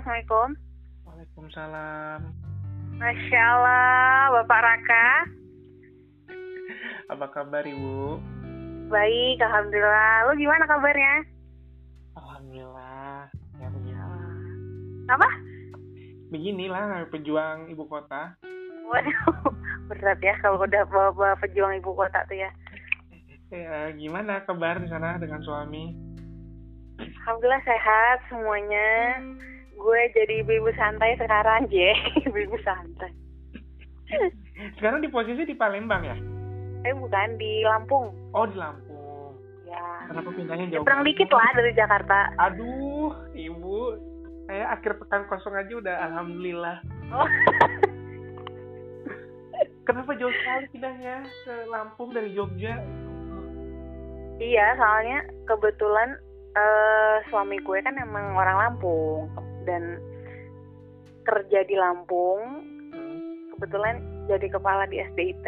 Assalamualaikum. Waalaikumsalam. Masya Allah, Bapak Raka. Apa kabar Ibu? Baik, Alhamdulillah. Lu gimana kabarnya? Alhamdulillah. Ya begini. Apa? Beginilah pejuang ibu kota. Waduh, berat ya kalau udah bawa-bawa pejuang ibu kota tuh ya. Ya, gimana kabar di sana dengan suami? Alhamdulillah sehat semuanya. Gue jadi ibu santai sekarang, Je. ibu santai. Sekarang di posisi di Palembang ya? Eh bukan di Lampung. Oh di Lampung. Ya. Kenapa pindahnya jauh? Nyebrang dikit lah dari Jakarta. Aduh, ibu, saya akhir pekan kosong aja udah alhamdulillah. Oh. Kenapa jauh sekali pindahnya ke Lampung dari Jogja? iya, soalnya kebetulan eh suami gue kan emang orang Lampung dan kerja di Lampung Hmm. kebetulan jadi kepala di SDIT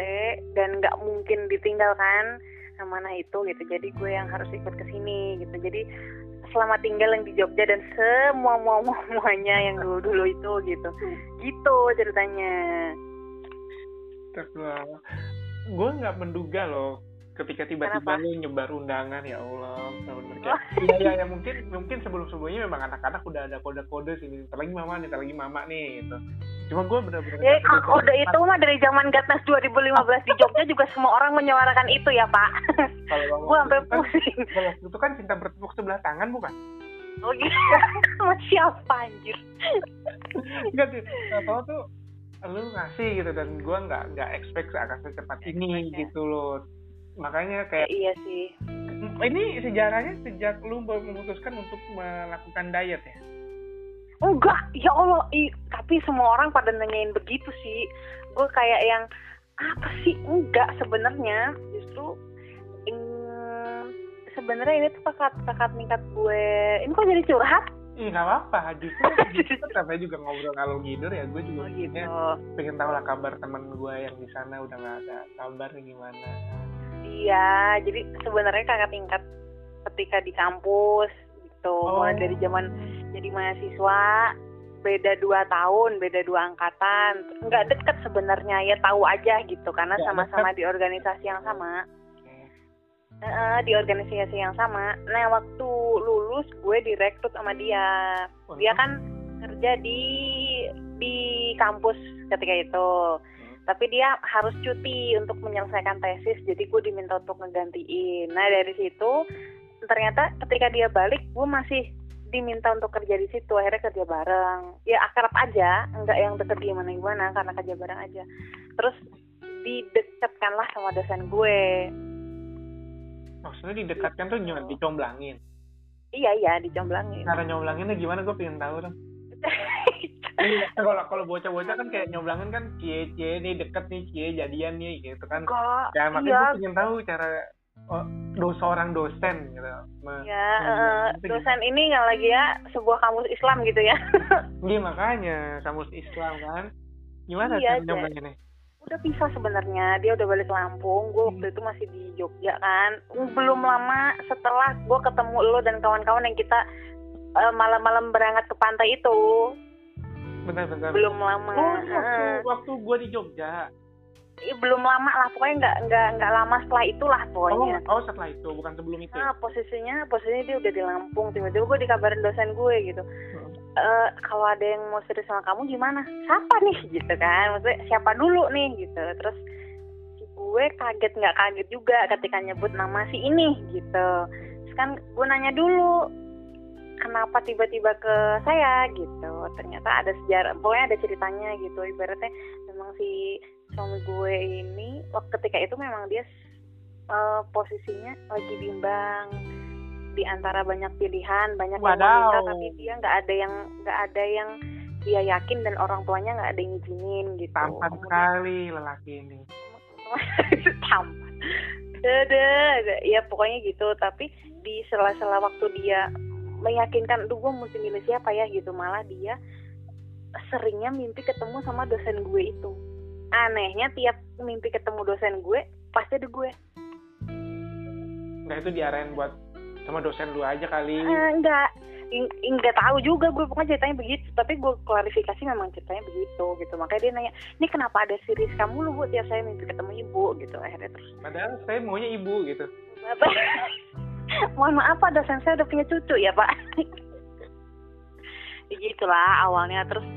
dan nggak mungkin ditinggalkan mana itu gitu jadi gue yang harus ikut ke sini gitu jadi selama tinggal yang di Jogja dan semua mau semuanya yang dulu dulu itu gitu gitu ceritanya Astagfirullah. Gue nggak menduga loh ketika tiba-tiba lu nyebar undangan ya Allah kayak iya iya ya mungkin mungkin sebelum sebelumnya memang anak-anak udah ada kode-kode sih ntar lagi mama nih ntar lagi mama nih gitu. Cuma gue benar-benar ya udah itu mah dari zaman Gatnas 2015 di Jogja juga semua orang menyuarakan itu ya Pak. Gue sampai kan, pusing. kalau itu kan cinta bertepuk sebelah tangan bukan? Oh gitu sama siapa anjir? Enggak tuh, tau tuh lu ngasih gitu dan gua nggak nggak expect akan secepat ini ya. gitu loh makanya Ya, kayak iya sih ini sejarahnya sejak lu memutuskan untuk melakukan diet ya Enggak, ya Allah, ih, tapi semua orang pada nanyain begitu sih. Gue kayak yang apa sih? Enggak sebenarnya, justru sebenarnya ini tuh kakak kakak tingkat gue. Ini kok jadi curhat? Ih nggak apa-apa, justru justru namanya juga ngobrol kalau gidur ya gue juga Oh gitu. pengen tahu lah kabar teman gue yang di sana udah nggak ada kabar nih gimana. Iya, jadi sebenarnya kakak tingkat ketika di kampus gitu, Oh. mulai dari zaman jadi mahasiswa beda dua tahun, beda dua angkatan, nggak deket sebenarnya ya tahu aja gitu karena sama-sama di organisasi yang sama. Oke. Heeh, di organisasi yang sama. Nah, waktu lulus gue direkrut sama dia. Dia kan kerja di di kampus ketika itu. Tapi dia harus cuti untuk menyelesaikan tesis, jadi gue diminta untuk ngegantiin. Nah, dari situ ternyata ketika dia balik, gue masih diminta untuk kerja di situ. Akhirnya kerja bareng. Ya akrab aja, enggak yang deket gimana gimana karena kerja bareng aja. Terus didekatkanlah sama dosen gue. Maksudnya didekatkan tuh gimana? Dicomblangin. Iya iya dicomblangin. Cara nyomblanginnya gimana gue pengen tahu dong. Iya, kalau kalau bocah-bocah kan kayak nyoblangin kan cie cie nih deket nih cie jadian nih gitu kan. Kok Ya makanya iya gue pengen tahu cara oh, dos seorang dosen gitu. Me- ya itu dosen ini nggak lagi ya sebuah kamus Islam gitu ya. Iya makanya kamus Islam kan. Gimana Iya, cara Jen. nyomblanginnya? udah pisah sebenarnya dia udah balik Lampung gue waktu itu masih di Jogja kan belum lama setelah gue ketemu lo dan kawan-kawan yang kita eh, malam-malam berangkat ke pantai itu Bentar bentar. belum lama Oh, waktu, Heeh. waktu gue di Jogja. Ih, belum lama lah pokoknya nggak nggak nggak lama setelah itulah Oh, pokoknya oh setelah itu bukan sebelum itu. ya? Nah, posisinya posisinya dia udah di Lampung tiba-tiba gue dikabarin dosen gue gitu Hmm. Eh, kalau ada yang mau serius sama kamu gimana siapa nih gitu kan maksudnya siapa dulu nih gitu terus si gue kaget nggak kaget juga ketika nyebut nama si ini gitu terus kan gue nanya dulu kenapa tiba-tiba ke saya gitu. Ternyata ada sejarah pokoknya ada ceritanya gitu. Ibaratnya memang si suami gue ini waktu ketika itu memang dia eh, posisinya lagi bimbang di antara banyak pilihan banyak yang Wadaw. meminta tapi dia nggak ada yang nggak ada yang dia yakin dan orang tuanya nggak ada yang izinin gitu. Tampan sekali lelaki ini. tampan. Ya pokoknya gitu. Tapi di sela-sela waktu dia meyakinkan duh gue mesti milih siapa ya? Gitu. Malah dia seringnya mimpi ketemu sama dosen gue itu. Anehnya tiap mimpi ketemu dosen gue pasti ada gue. Nah itu diarahin buat sama dosen lu aja kali. Eh, enggak nggak tahu juga gue pokoknya ceritanya begitu. Tapi gue klarifikasi memang ceritanya begitu gitu. Makanya dia nanya ini kenapa ada series kamu lu bu tiap saya mimpi ketemu ibu? Gitu akhirnya terus. Padahal saya maunya ibu gitu mohon maaf pak dosen saya udah punya cucu ya pak. Ya gitulah awalnya terus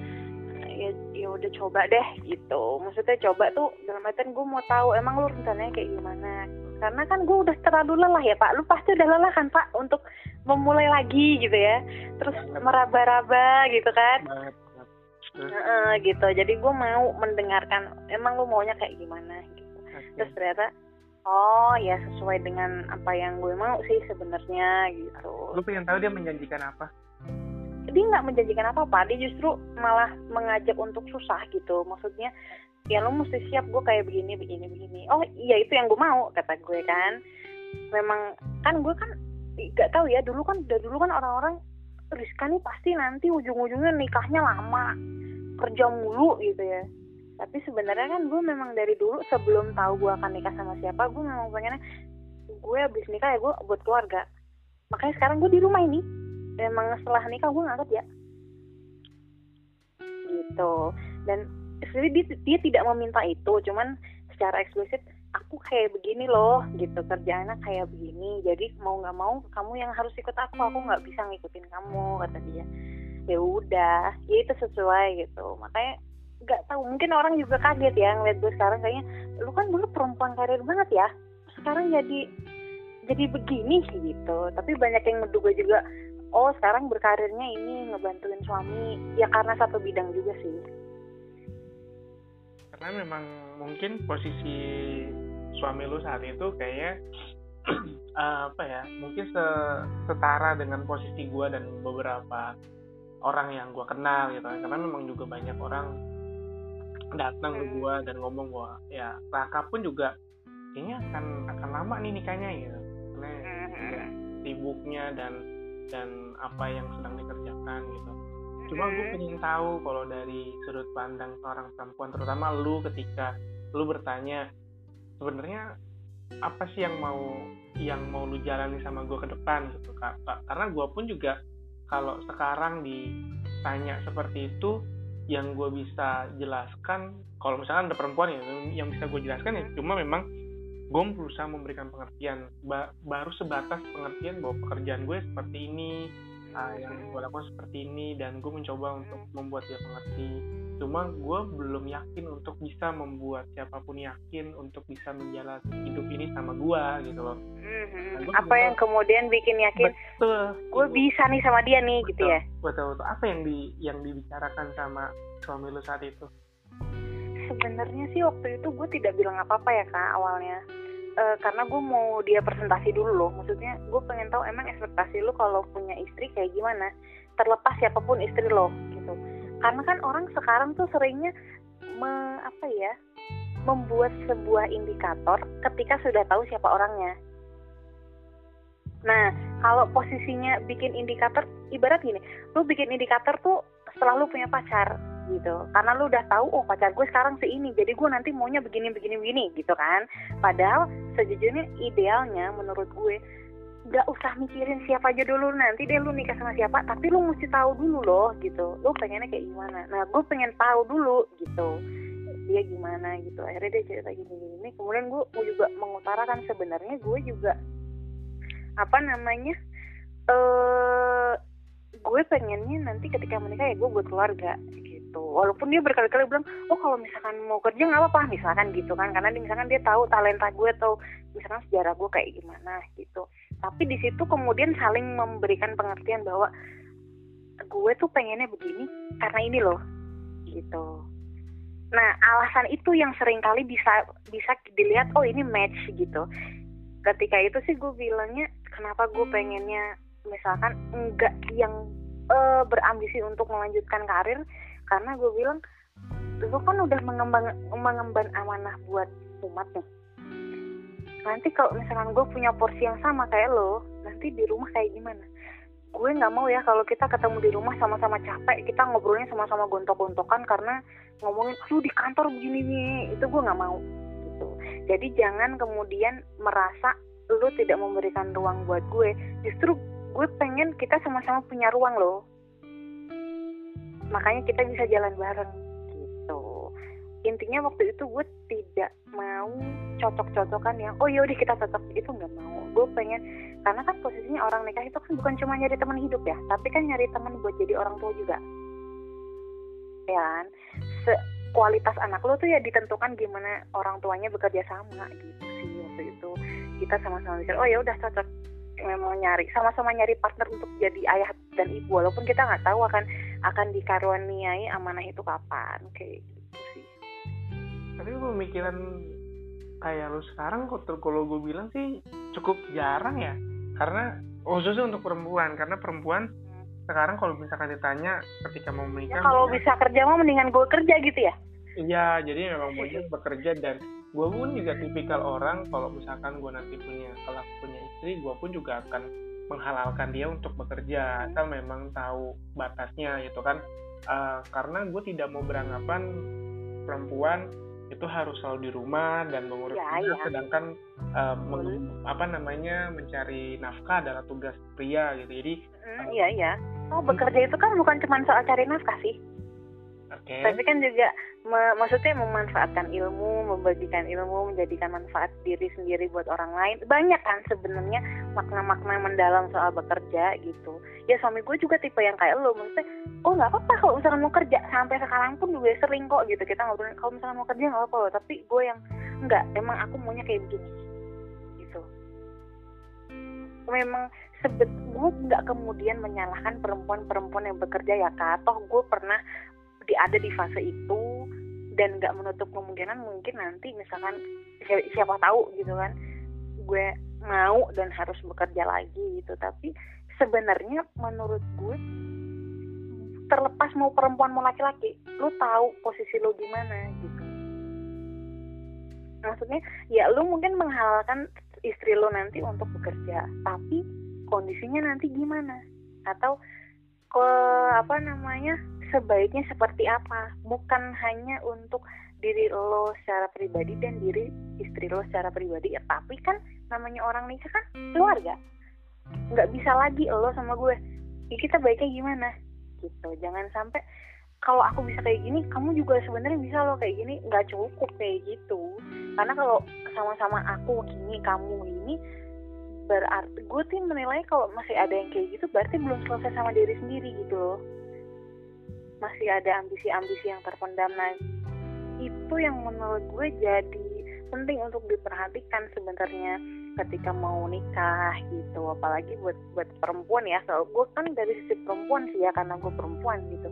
ya ya udah coba deh gitu. Maksudnya coba tuh dalam artian gue mau tahu emang lu rencananya kayak gimana. Karena kan gue udah terlalu lelah ya pak. Lu pasti udah lelah kan pak untuk memulai lagi gitu ya. Terus meraba-raba gitu kan. Uh, gitu. Jadi gue mau mendengarkan emang lu maunya kayak gimana gitu. Terus ternyata oh ya sesuai dengan apa yang gue mau sih sebenarnya gitu. Lu pengen tahu dia menjanjikan apa? Dia nggak menjanjikan apa-apa dia justru malah mengajak untuk susah gitu. Maksudnya ya lo mesti siap gue kayak begini begini begini. Oh iya itu yang gue mau kata gue kan. Memang kan gue kan nggak tahu ya dulu kan dari dulu kan orang-orang Rizka nih pasti nanti ujung-ujungnya nikahnya lama kerja mulu gitu ya tapi sebenarnya kan gue memang dari dulu sebelum tahu gue akan nikah sama siapa gue memang pengennya gue habis nikah ya gue buat keluarga. Makanya sekarang gue di rumah ini. Emang setelah nikah gue nggak kerja gitu. Dan sebenarnya dia, dia tidak meminta itu cuman secara eksplisit aku kayak begini loh gitu. Kerjaannya kayak begini jadi mau nggak mau kamu yang harus ikut aku aku nggak bisa ngikutin kamu kata dia. Ya udah ya itu sesuai gitu. Makanya nggak tahu mungkin orang juga kaget ya ngeliat gue sekarang kayaknya lu kan dulu perempuan karir banget ya sekarang jadi jadi begini gitu. Tapi banyak yang menduga juga oh sekarang berkarirnya ini ngebantuin suami ya karena satu bidang juga sih. Karena memang mungkin posisi suami lu saat itu kayaknya apa ya mungkin setara dengan posisi gue dan beberapa orang yang gue kenal gitu kan. Karena memang juga banyak orang datang ke gue hmm. dan ngomong gue ya Raka pun juga kayaknya akan akan lama nih nikahnya gitu. Karena ya, sibuknya dan dan apa yang sedang dikerjakan gitu. Cuma gue pengen tahu kalau dari sudut pandang seorang perempuan terutama lu ketika lu bertanya sebenarnya apa sih yang mau yang mau lu jalani sama gue ke depan? Gitu kak. Karena gue pun juga kalau sekarang ditanya seperti itu yang gue bisa jelaskan kalau misalkan ada perempuan ya yang bisa gue jelaskan ya cuma memang gue berusaha memberikan pengertian ba baru sebatas pengertian bahwa pekerjaan gue seperti ini uh, yang gue lakukan seperti ini dan gue mencoba untuk membuat dia mengerti. Cuma gue belum yakin untuk bisa membuat siapa pun yakin untuk bisa menjalani hidup ini sama gue gitu loh. Mm-hmm. apa yang kemudian bikin yakin? Betul. Gue bisa nih sama dia nih betul, gitu ya? Betul betul. Apa yang di yang dibicarakan sama suami lu saat itu? Sebenarnya sih waktu itu gue tidak bilang apa-apa ya kak awalnya uh, karena gue mau dia presentasi dulu loh. Maksudnya gue pengen tahu emang ekspektasi lu kalau punya istri kayak gimana. Terlepas siapa pun istri lo gitu. Karena kan orang sekarang tuh seringnya me, apa ya membuat sebuah indikator ketika sudah tahu siapa orangnya. Nah kalau posisinya bikin indikator ibarat gini lu bikin indikator tuh selalu punya pacar gitu. Karena lu udah tahu oh pacar gue sekarang seini jadi gue nanti maunya begini begini begini gitu kan. Padahal sejujurnya idealnya menurut gue gak usah mikirin siapa aja dulu nanti deh lu nikah sama siapa tapi lu mesti tahu dulu loh gitu. Lu pengennya kayak gimana? Nah gue pengen tahu dulu gitu. Dia gimana gitu. Akhirnya dia cerita gini gini kemudian gue, gue juga mengutarakan sebenarnya gue juga apa namanya eh gue pengennya nanti ketika menikah ya gue buat keluarga gitu. Walaupun dia berkali-kali bilang oh kalau misalkan mau kerja nggak apa-apa. Misalkan gitu kan karena dia, misalkan dia tahu talenta gue atau misalkan sejarah gue kayak gimana gitu. Tapi di situ kemudian saling memberikan pengertian bahwa gue tuh pengennya begini karena ini loh gitu. Nah alasan itu yang sering kali bisa bisa dilihat oh ini match gitu. Ketika itu sih gue bilangnya kenapa gue pengennya misalkan enggak yang uh, berambisi untuk melanjutkan karir karena gue bilang lu kan udah mengembang mengemban amanah buat umat nih. Nanti kalau misalkan gue punya porsi yang sama kayak lo nanti di rumah kayak gimana? Gue nggak mau ya kalau kita ketemu di rumah sama-sama capek kita ngobrolnya sama-sama gontok-gontokan karena ngomongin lu di kantor begini nih. Itu gue nggak mau gitu. Jadi jangan kemudian merasa lu tidak memberikan ruang buat gue. Justru gue pengen kita sama-sama punya ruang loh makanya kita bisa jalan bareng gitu. Intinya waktu itu gue tidak mau cocok-cocokan yang oh yaudah kita cocok. Itu nggak mau. Gue pengen karena kan posisinya orang nikah itu kan bukan cuma nyari teman hidup ya tapi kan nyari teman buat jadi orang tua juga. Ya kan? Kualitas anak lo tuh ya ditentukan gimana orang tuanya bekerja sama gitu sih waktu itu. Kita sama-sama mikir oh ya udah cocok. Memang nyari sama-sama nyari partner untuk jadi ayah dan ibu walaupun kita nggak tahu akan akan dikaruniai amanah itu kapan kayak gitu sih. Tapi pemikiran kayak lu sekarang kok kalau gue bilang sih cukup jarang ya. Karena khususnya untuk perempuan karena perempuan sekarang kalau misalkan ditanya ketika mau menikah ya, kalau bisa kerja mah mendingan gue kerja gitu ya? Iya jadi memang mau bekerja dan gue pun juga tipikal orang kalau misalkan gue nanti punya kalau punya istri gue pun juga akan menghalalkan dia untuk bekerja asal memang tahu batasnya gitu kan. Uh, karena gue tidak mau beranggapan perempuan itu harus selalu di rumah dan mengurus ya, ya. sedangkan uh, meng, apa namanya mencari nafkah adalah tugas pria gitu. Jadi mm, iya iya. Oh bekerja itu kan bukan cuma soal cari nafkah sih Okay. Tapi kan juga me maksudnya memanfaatkan ilmu, membagikan ilmu, menjadikan manfaat diri sendiri buat orang lain. Banyak kan sebenarnya makna-makna mendalam soal bekerja gitu. Ya suami gue juga tipe yang kayak lo, maksudnya, oh nggak apa-apa kalau misalkan mau kerja. Sampai sekarang pun juga sering kok gitu kita ngobrolin kalau misalkan mau kerja nggak apa-apa. Tapi gue yang enggak, emang aku maunya kayak begini gitu. Memang sebet gue nggak kemudian menyalahkan perempuan-perempuan yang bekerja ya kak toh gue pernah di ada di fase itu dan nggak menutup kemungkinan mungkin nanti misalkan siapa, tahu gitu kan gue mau dan harus bekerja lagi gitu. Tapi sebenarnya menurut gue terlepas mau perempuan mau laki-laki lu tahu posisi lu gimana gitu. Maksudnya ya lu mungkin menghalalkan istri lu nanti untuk bekerja tapi kondisinya nanti gimana? Atau ke apa namanya sebaiknya seperti apa? Bukan hanya untuk diri lo secara pribadi dan diri istri lo secara pribadi ya tapi kan namanya orang nikah kan keluarga. Nggak bisa lagi lo sama gue. Ya kita baiknya gimana? Gitu. Jangan sampai kalau aku bisa kayak gini kamu juga sebenarnya bisa lo kayak gini. Nggak cukup kayak gitu. Karena kalau sama-sama aku gini kamu ini berarti gue tuh menilai kalau masih ada yang kayak gitu berarti belum selesai sama diri sendiri gitu loh masih ada ambisi-ambisi yang terpendam nah itu yang menurut gue jadi penting untuk diperhatikan sebenarnya ketika mau nikah gitu. Apalagi buat buat perempuan ya. Kalau gue kan dari sisi perempuan sih ya karena gue perempuan gitu.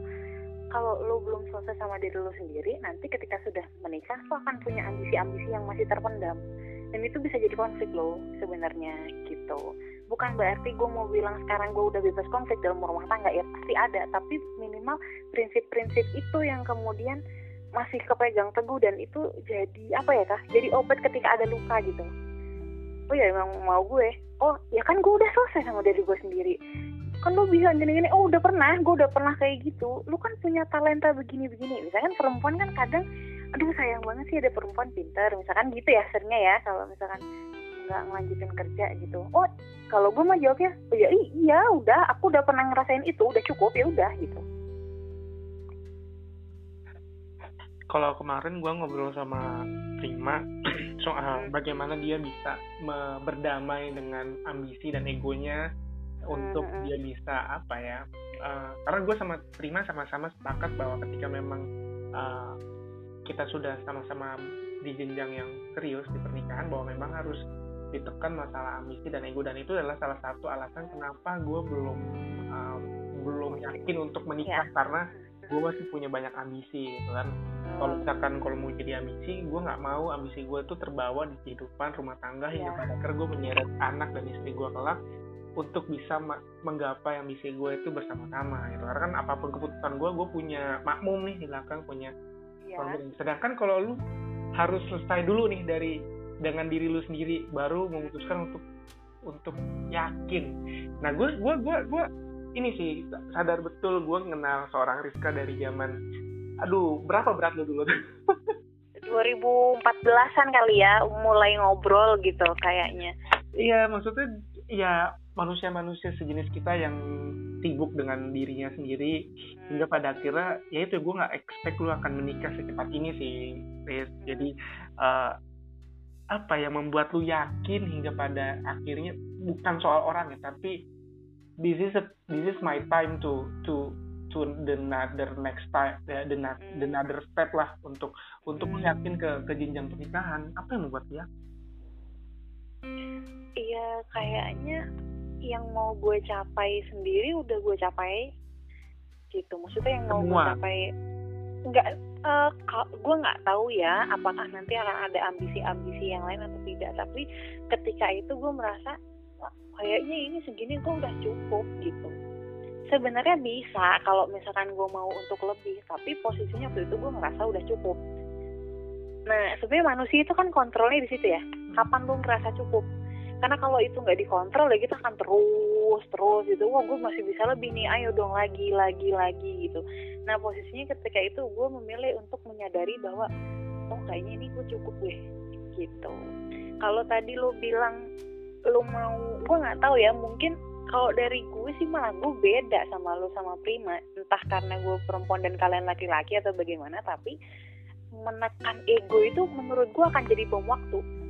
Kalau lo belum selesai sama diri lo sendiri nanti ketika sudah menikah lo akan punya ambisi-ambisi yang masih terpendam. Dan itu bisa jadi konflik lo sebenarnya gitu bukan berarti gue mau bilang sekarang gue udah bebas konflik dalam rumah tangga ya pasti ada. Tapi minimal prinsip-prinsip itu yang kemudian masih kepegang teguh dan itu jadi apa ya kak? Jadi obat ketika ada luka gitu. Oh ya emang mau gue. Oh ya kan gue udah selesai sama diri gue sendiri. Kan lo bisa gini-gini oh udah pernah gue udah pernah kayak gitu. Lo kan punya talenta begini-begini. Misalkan perempuan kan kadang aduh sayang banget sih ada perempuan pintar. Misalkan gitu ya seringnya ya kalau misalkan nggak ngelanjutin kerja gitu oh kalau gue mah jawabnya oh, ya iya udah aku udah pernah ngerasain itu udah cukup ya udah gitu kalau kemarin gue ngobrol sama Prima soal hmm. bagaimana dia bisa berdamai dengan ambisi dan egonya untuk hmm. dia bisa apa ya uh, karena gue sama Prima sama-sama sepakat bahwa ketika memang uh, kita sudah sama-sama di jenjang yang serius di pernikahan bahwa memang harus ditekan masalah ambisi dan ego dan itu adalah salah satu alasan kenapa gue belum um, belum yakin untuk menikah yeah. karena gue masih punya banyak ambisi gitu kan kalau misalkan kalau mau jadi ambisi gue nggak mau ambisi gue itu terbawa di kehidupan rumah tangga hingga yeah. pada gue menyeret anak dan istri gue kelak untuk bisa menggapai ambisi gue itu bersama-sama gitu karena kan apa pun keputusan gue gue punya makmum nih di belakang punya ya. sedangkan kalau lu harus selesai dulu nih dari dengan diri lu sendiri baru memutuskan untuk untuk yakin. Nah gue gue gue gue ini sih sadar betul gue kenal seorang Rizka dari zaman aduh berapa berat lu dulu? 2014an kali ya mulai ngobrol gitu kayaknya. Iya maksudnya ya manusia-manusia sejenis kita yang sibuk dengan dirinya sendiri hingga pada akhirnya ya itu gue nggak expect lu akan menikah secepat ini sih Riz. jadi uh, apa yang membuat lu yakin hingga pada akhirnya bukan soal orang ya tapi this is a, this is my time to to to the another next time ya the, the another step lah untuk untuk yakin ke ke jenjang pernikahan. Apa yang membuat dia? Iya, kayaknya yang mau gue capai sendiri udah gue capai gitu. Maksudnya yang mau Semua. gue capai nggak uh, gue nggak tahu ya apakah nanti akan ada ambisi-ambisi yang lain atau tidak. Tapi ketika itu gue merasa kayaknya ini segini gue udah cukup gitu. Sebenarnya bisa kalau misalkan gue mau untuk lebih tapi posisinya waktu itu gue ngerasa udah cukup. Nah sebenarnya manusia itu kan kontrolnya di situ ya. Kapan lu ngerasa cukup karena kalau itu nggak dikontrol ya kita akan terus terus gitu. Wah gue masih bisa lebih nih ayo dong lagi lagi lagi gitu. Nah posisinya ketika itu gue memilih untuk menyadari bahwa oh kayaknya ini gue cukup deh gitu. Kalau tadi lo bilang lo mau gue nggak tahu ya mungkin kalau dari gue sih malah gue beda sama lo sama Prima. Entah karena gue perempuan dan kalian laki-laki atau bagaimana tapi menekan ego itu menurut gue akan jadi bom waktu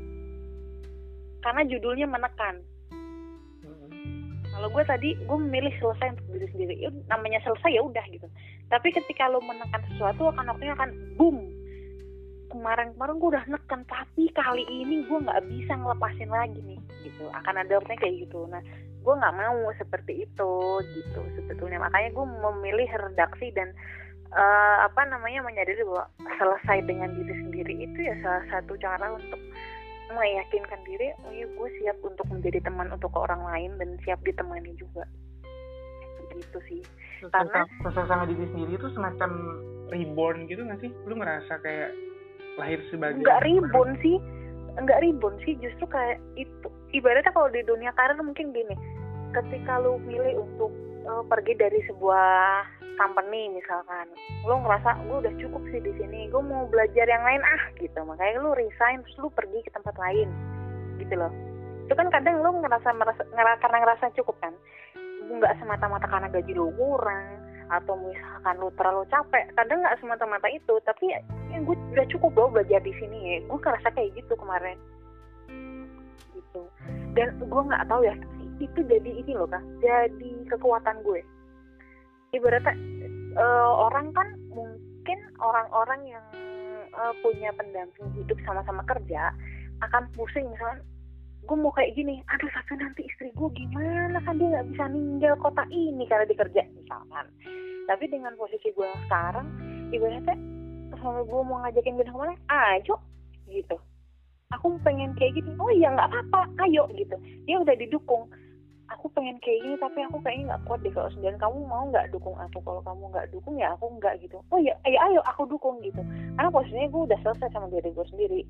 karena judulnya menekan. Kalau gue tadi gue memilih selesai untuk diri sendiri. Ya, namanya selesai ya udah gitu. Tapi ketika lo menekan sesuatu akan waktunya akan boom! Kemarin-kemarin gue udah neken tapi kali ini gue nggak bisa ngelepasin lagi nih gitu. Akan ada waktunya kayak gitu. Nah gue nggak mau seperti itu gitu sebetulnya. Makanya gue memilih redaksi dan uh, apa namanya menyadari bahwa selesai dengan diri sendiri itu ya salah satu cara untuk meyakinkan diri oh iya gue siap untuk menjadi teman untuk orang lain dan siap ditemani juga. Gitu sih. Karena selesai sama diri sendiri itu semacam reborn gitu nggak sih? Lu ngerasa kayak lahir sebagai nggak reborn sih. Nggak reborn sih justru kayak itu. Ibaratnya kalau di dunia karir mungkin gini. Ketika lu milih untuk uh, pergi dari sebuah company misalkan. Lo ngerasa gue udah cukup sih di sini gue mau belajar yang lain ah gitu. Makanya lo resign terus lo pergi ke tempat lain gitu loh. Itu kan kadang lo ngerasa merasa karena ngerasa cukup kan? Nggak semata-mata karena gaji lo kurang atau misalkan lo terlalu capek. Kadang nggak semata-mata itu tapi ya, gue udah cukup loh belajar di sini ya. Gue ngerasa kayak gitu kemarin. Gitu. Dan gue nggak tahu ya itu jadi ini loh kak. Jadi kekuatan gue. Ibaratnya uh, orang kan mungkin orang-orang yang uh, punya pendamping hidup sama-sama kerja akan pusing misalnya gue mau kayak gini aduh tapi nanti istri gue gimana kan dia nggak bisa ninggal kota ini karena dikerja misalkan. Tapi dengan posisi gue sekarang ibaratnya sama gue mau ngajakin gue ke mana ayo gitu. Aku pengen kayak gini. Oh iya nggak apa-apa ayo gitu. Dia udah didukung aku pengen kayak gini tapi aku kayaknya nggak kuat deh kalau dan kamu mau nggak dukung aku? Kalau kamu nggak dukung ya aku nggak gitu. Oh ya ayo ayo aku dukung gitu. Karena posisinya gue udah selesai sama diri gue sendiri.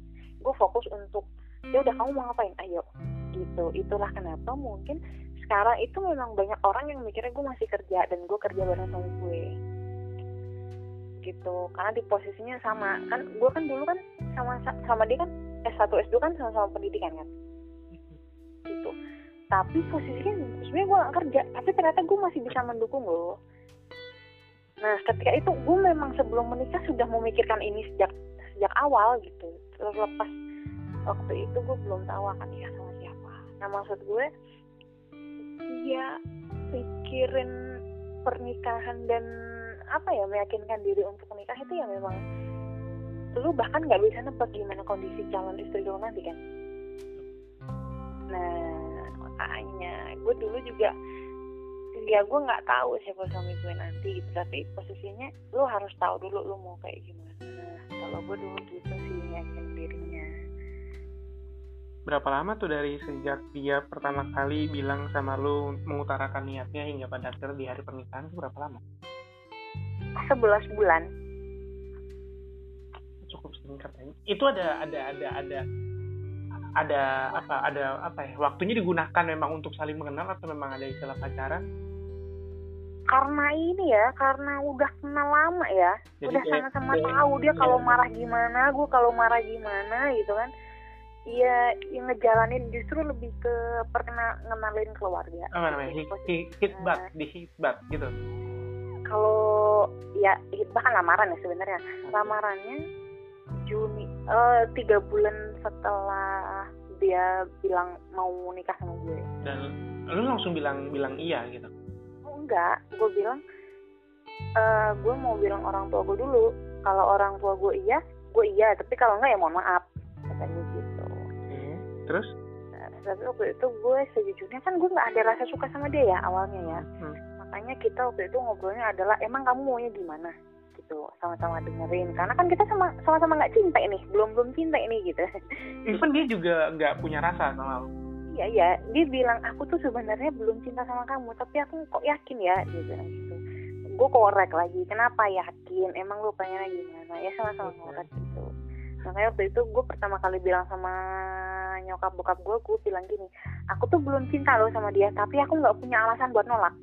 Gue fokus untuk ya udah kamu mau ngapain? Ayo. Gitu. Itulah kenapa mungkin sekarang itu memang banyak orang yang mikirnya gue masih kerja dan gue kerja bareng sama gue. Gitu. Karena di posisinya sama. Kan gue kan dulu kan sama sama dia kan S1 S2 kan sama-sama pendidikan kan? Gitu tapi posisinya sebenarnya gue gak kerja. Tapi ternyata gue masih bisa mendukung loh. Nah ketika itu gue memang sebelum menikah sudah memikirkan ini sejak sejak awal gitu. Terlepas waktu itu gue belum tahu akan nikah sama siapa. Nah maksud gue ya pikirin pernikahan dan apa ya meyakinkan diri untuk menikah itu ya memang lu bahkan nggak bisa nebak gimana kondisi calon istri lu nanti kan. Nah makanya gue dulu juga ya gue nggak tahu siapa suami gue nanti gitu tapi posisinya lo harus tahu dulu lo mau kayak gimana kalau gue dulu gitu sih yakin dirinya berapa lama tuh dari sejak dia pertama kali bilang sama lo mengutarakan niatnya hingga pada akhir di hari pernikahan itu berapa lama? Sebelas bulan. Cukup singkat ya. Itu ada ada ada ada ada apa ada apa ya waktunya digunakan memang untuk saling mengenal atau memang ada istilah pacaran karena ini ya karena udah kenal lama ya Jadi udah sama-sama tahu dia kalau marah gimana gue kalau marah gimana gitu kan Iya, yang ngejalanin justru lebih ke pernah ngenalin keluarga. Apa namanya? Hit, hit, hitbat, nah. di hitbat gitu. Kalau ya hitbat kan lamaran ya sebenarnya. Lamarannya Juni, uh, tiga bulan setelah dia bilang mau nikah sama gue. Dan lu langsung bilang bilang iya gitu? Oh, enggak, gue bilang uh, gue mau bilang orang tua gue dulu. Kalau orang tua gue iya, gue iya. Tapi kalau enggak ya mohon maaf katanya gitu terus nah, tapi waktu itu gue sejujurnya kan gue nggak ada rasa suka sama dia ya awalnya ya hmm. makanya kita waktu itu ngobrolnya adalah emang kamu maunya gimana gitu sama-sama dengerin. Karena kan kita sama sama-sama nggak cinta ini belum belum cinta ini gitu. Even dia juga nggak punya rasa sama lo iya iya. Dia bilang aku tuh sebenarnya belum cinta sama kamu tapi aku kok yakin ya dia bilang gitu. Gue korek lagi kenapa yakin? Emang lu pengennya gimana? Ya sama-sama korek gitu. Makanya waktu itu gue pertama kali bilang sama nyokap bokap gue gue bilang gini aku tuh belum cinta loh sama dia tapi aku nggak punya alasan buat nolak.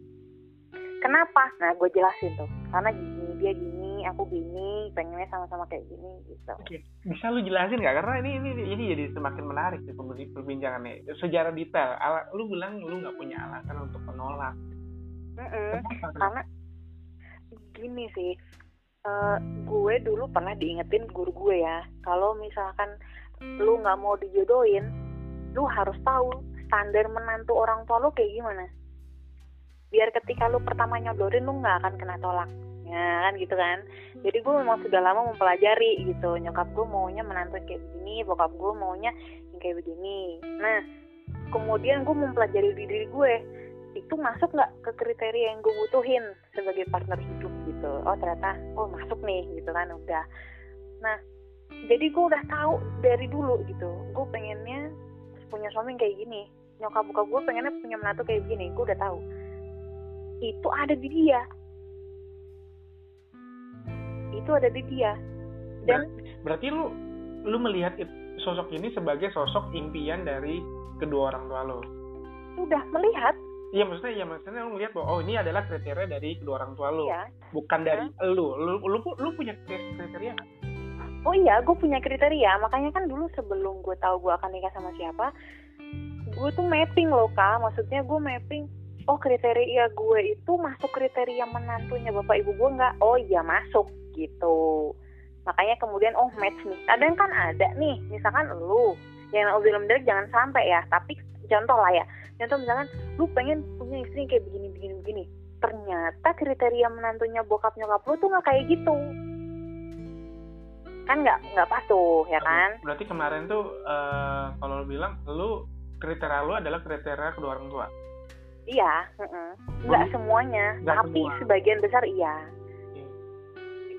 Kenapa? Nah gue jelasin tuh. Karena gini dia gini aku gini pengennya sama-sama kayak gini gitu. Oke bisa lu jelasin nggak? Karena ini ini ini jadi semakin menarik sih perbincangannya. Sejarah detail ala, lu bilang lu nggak punya alasan untuk menolak. Mm -mm, karena gini sih uh, gue dulu pernah diingetin guru gue ya kalau misalkan lu nggak mau dijodohin lu harus tahu standar menantu orang tua lu kayak gimana. Biar ketika lu pertama nyodorin lu nggak akan kena tolak ya kan gitu kan. Jadi gue memang sudah lama mempelajari gitu. Nyokap gue maunya menantu kayak begini bokap gue maunya yang kayak begini. Nah kemudian gue mempelajari diri gue itu masuk nggak ke kriteria yang gue butuhin sebagai partner hidup gitu? Oh ternyata oh masuk nih gitu kan udah. Nah jadi gue udah tahu dari dulu gitu gue pengennya punya suami kayak gini. Nyokap buka gue pengennya punya menantu kayak gini gue udah tahu. Itu ada di dia itu ada di dia dan berarti lu lu melihat sosok ini sebagai sosok impian dari kedua orang tua lo sudah melihat Iya maksudnya ya maksudnya lu ngeliat bahwa oh ini adalah kriteria dari kedua orang tua lu, iya. bukan dari iya. lu. lu. Lu lu punya kriteria? Oh iya, gue punya kriteria. Makanya kan dulu sebelum gue tahu gue akan nikah sama siapa, gue tuh mapping loh kak. Maksudnya gue mapping. Oh kriteria gue itu masuk kriteria menantunya bapak ibu gue nggak? Oh iya masuk gitu. Makanya kemudian oh match nih. Kadang kan ada nih, misalkan lu yang belum jangan sampai ya. Tapi contoh lah ya contoh misalkan lu pengen punya istri kayak begini begini begini ternyata kriteria menantunya bokap nyokap lu tuh nggak kayak gitu kan nggak nggak pas tuh ya kan berarti kemarin tuh uh, kalau lu bilang lu kriteria lu adalah kriteria kedua orang tua iya nggak semuanya gak tapi semua. sebagian besar iya.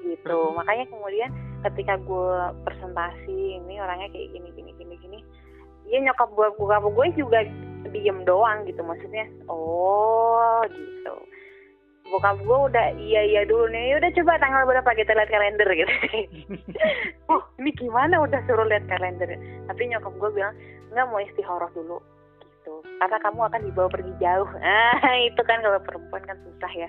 Gitu. Hmm. makanya kemudian ketika gue presentasi ini orangnya kayak gini gini gini gini ya nyokap gue gue gue juga diem doang gitu. Maksudnya oh gitu. Bokap gue udah iya iya dulu nih. Udah coba tanggal berapa kita lihat kalender gitu. Oh ini gimana udah suruh lihat kalender. Tapi nyokap gue bilang nggak mau istihoroh dulu gitu. Karena kamu akan dibawa pergi jauh. Ah itu kan kalau perempuan kan susah ya.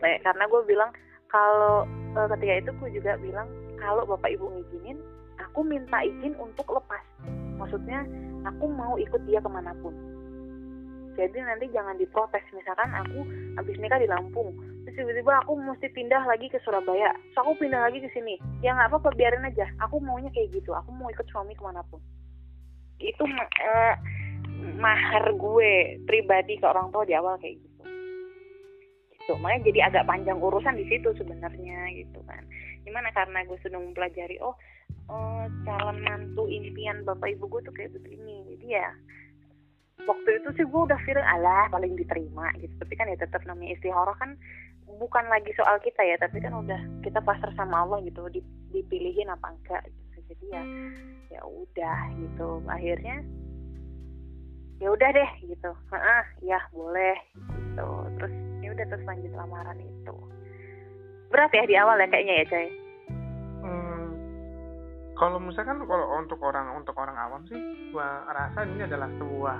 Karena gue bilang kalau uh, ketika itu gue juga bilang kalau bapak ibu ngizinin aku minta izin untuk lepas. Maksudnya aku mau ikut dia ke mana pun. Jadi nanti jangan diprotes. Misalkan aku habis nikah di Lampung terus tiba-tiba aku mesti pindah lagi ke Surabaya. So aku pindah lagi ke sini. Ya nggak apa-apa biarin aja. Aku maunya kayak gitu. Aku mau ikut suami ke mana pun. Itu uh, mahar gue pribadi ke orang tua di awal kayak gitu. Gitu. Makanya jadi agak panjang urusan di situ sebenarnya gitu kan. Gimana karena gue sudah mempelajari oh oh calon mantu impian bapak ibu gue tuh kayak begini. Jadi ya waktu itu sih gue udah feeling alah paling diterima gitu. Tapi kan ya tetap namanya istikharah kan bukan lagi soal kita ya. Tapi kan udah kita pasrah sama Allah gitu dipilihin apa enggak gitu. Jadi ya ya udah gitu. Akhirnya ya udah deh gitu. Ah ya boleh gitu. Terus ya udah terus lanjut lamaran itu. Berat ya di awal ya kayaknya ya coy hmm, kalau misalkan kalau untuk orang untuk orang awam sih gua rasa ini adalah sebuah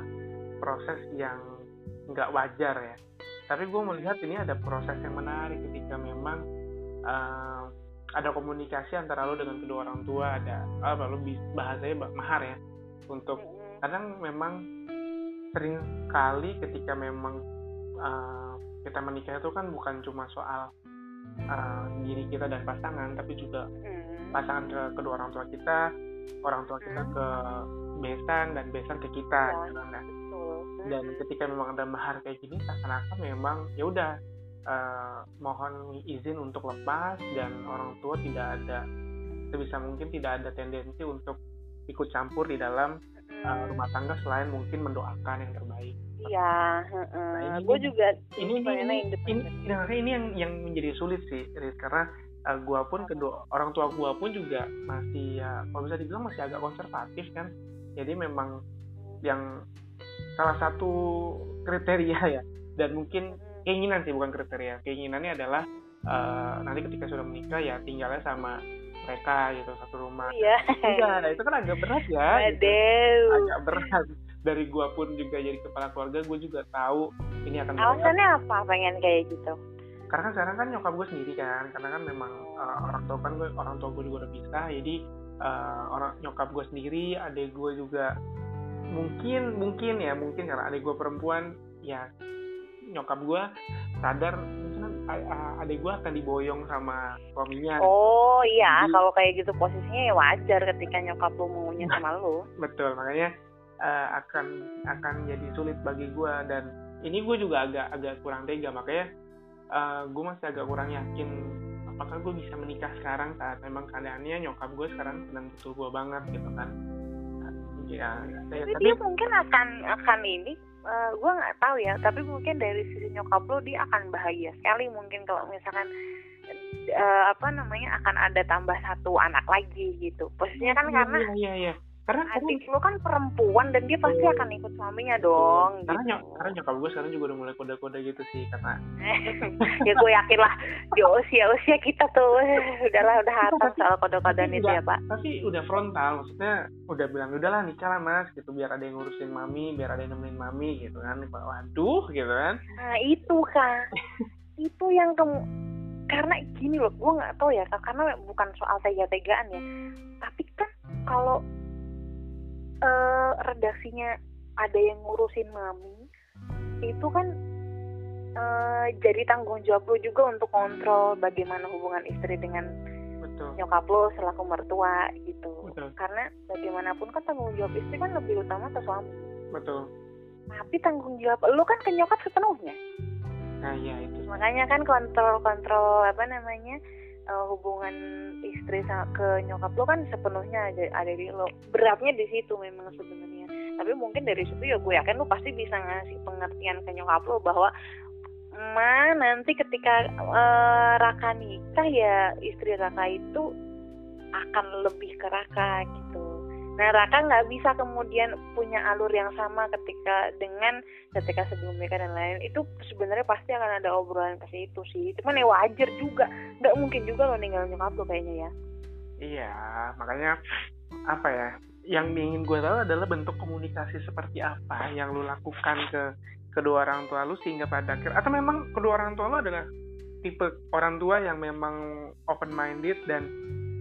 proses yang nggak wajar ya. Tapi gue melihat ini ada proses yang menarik ketika memang uh, ada komunikasi antara lo dengan kedua orang tua ada apa lo bahasanya mahar ya untuk kadang memang sering kali ketika memang uh, kita menikah itu kan bukan cuma soal uh, diri kita dan pasangan tapi juga pasangan ke kedua orang tua kita orang tua kita ke besan dan besan ke kita ya, gitu kan. Dan ketika memang ada mahar kayak gini seakan-akan memang ya udah uh, mohon izin untuk lepas dan orang tua tidak ada sebisa mungkin tidak ada tendensi untuk ikut campur di dalam uh, rumah tangga selain mungkin mendoakan yang terbaik. Iya, nah, gue juga ini ini ini, ini, ini, ini yang yang menjadi sulit sih, Riz, karena uh, gue pun kedua orang tua gue pun juga masih ya kalau bisa dibilang masih agak konservatif kan, jadi memang yang salah satu kriteria ya dan mungkin keinginan sih bukan kriteria, keinginannya adalah uh, nanti ketika sudah menikah ya tinggalnya sama mereka gitu satu rumah. Iya. Enggak nah itu kan agak berat ya gitu. agak berat. Dari gua pun juga jadi kepala keluarga gua juga tahu ini akan alasannya apa pengen kayak gitu? Karena kan sekarang kan nyokap gue sendiri kan karena kan memang uh, orang tua kan gue orang tua gue juga udah pisah jadi uh, orang nyokap gue sendiri adik gue juga mungkin mungkin ya mungkin karena adik gue perempuan ya nyokap gue sadar adik gue akan diboyong sama suaminya. Oh iya, Jadi, kalau kayak gitu posisinya ya wajar ketika nyokap lu maunya sama lu. Betul, makanya uh, akan akan jadi sulit bagi gue dan ini gue juga agak agak kurang tega makanya uh, eh, gue masih agak kurang yakin apakah gue bisa menikah sekarang saat memang keadaannya nyokap gue sekarang sedang butuh gue banget gitu kan. Ya, ya, tapi, tapi dia mungkin akan akan ini uh, eh, gue nggak tahu ya tapi mungkin dari sisi nyokap lo dia akan bahagia sekali mungkin kalau misalkan uh, apa namanya akan ada tambah satu anak lagi gitu. Posisinya kan iya, karena iya, iya, iya karena adik lo kan perempuan dan dia pasti akan ikut suaminya dong karena gitu. nyok karena nyokap gue sekarang juga udah mulai kode-kode gitu sih karena ya gue yakin lah di usia usia kita tuh udahlah udah hafal soal kode-kode itu ya pak. tapi udah frontal maksudnya udah bilang udahlah nikah lah mas gitu biar ada yang ngurusin mami biar ada yang nemenin mami gitu kan waduh gitu kan. Nah itu kan itu yang kamu karena gini loh gue nggak tahu ya karena bukan soal tega-tegaan ya. Tapi kan kalau uh, redaksinya ada yang ngurusin mami itu kan uh, jadi tanggung jawab lo juga untuk kontrol bagaimana hubungan istri dengan Betul. nyokap lo selaku mertua gitu Betul. karena bagaimanapun kan tanggung jawab istri kan lebih utama ke suami Betul. tapi tanggung jawab lo kan ke nyokap sepenuhnya nah iya itu makanya kan kontrol kontrol apa namanya uh, hubungan istri ke nyokap lo kan sepenuhnya ada di lo. Beratnya di situ memang sebenarnya. Tapi mungkin dari situ ya gue yakin lo pasti bisa ngasih pengertian ke nyokap lo bahwa ma nanti ketika uh, Raka nikah ya istri Raka itu akan lebih ke Raka gitu Nah Raka nggak bisa kemudian punya alur yang sama ketika dengan ketika sebelum nikah dan lain itu sebenarnya pasti akan ada obrolan ke situ sih. Cuman ya wajar juga, nggak mungkin juga lo ninggal nyokap lo kayaknya ya. Iya, makanya apa ya? Yang ingin gue tahu adalah bentuk komunikasi seperti apa yang lo lakukan ke kedua orang tua lu sehingga pada akhir atau memang kedua orang tua lu adalah tipe orang tua yang memang open minded dan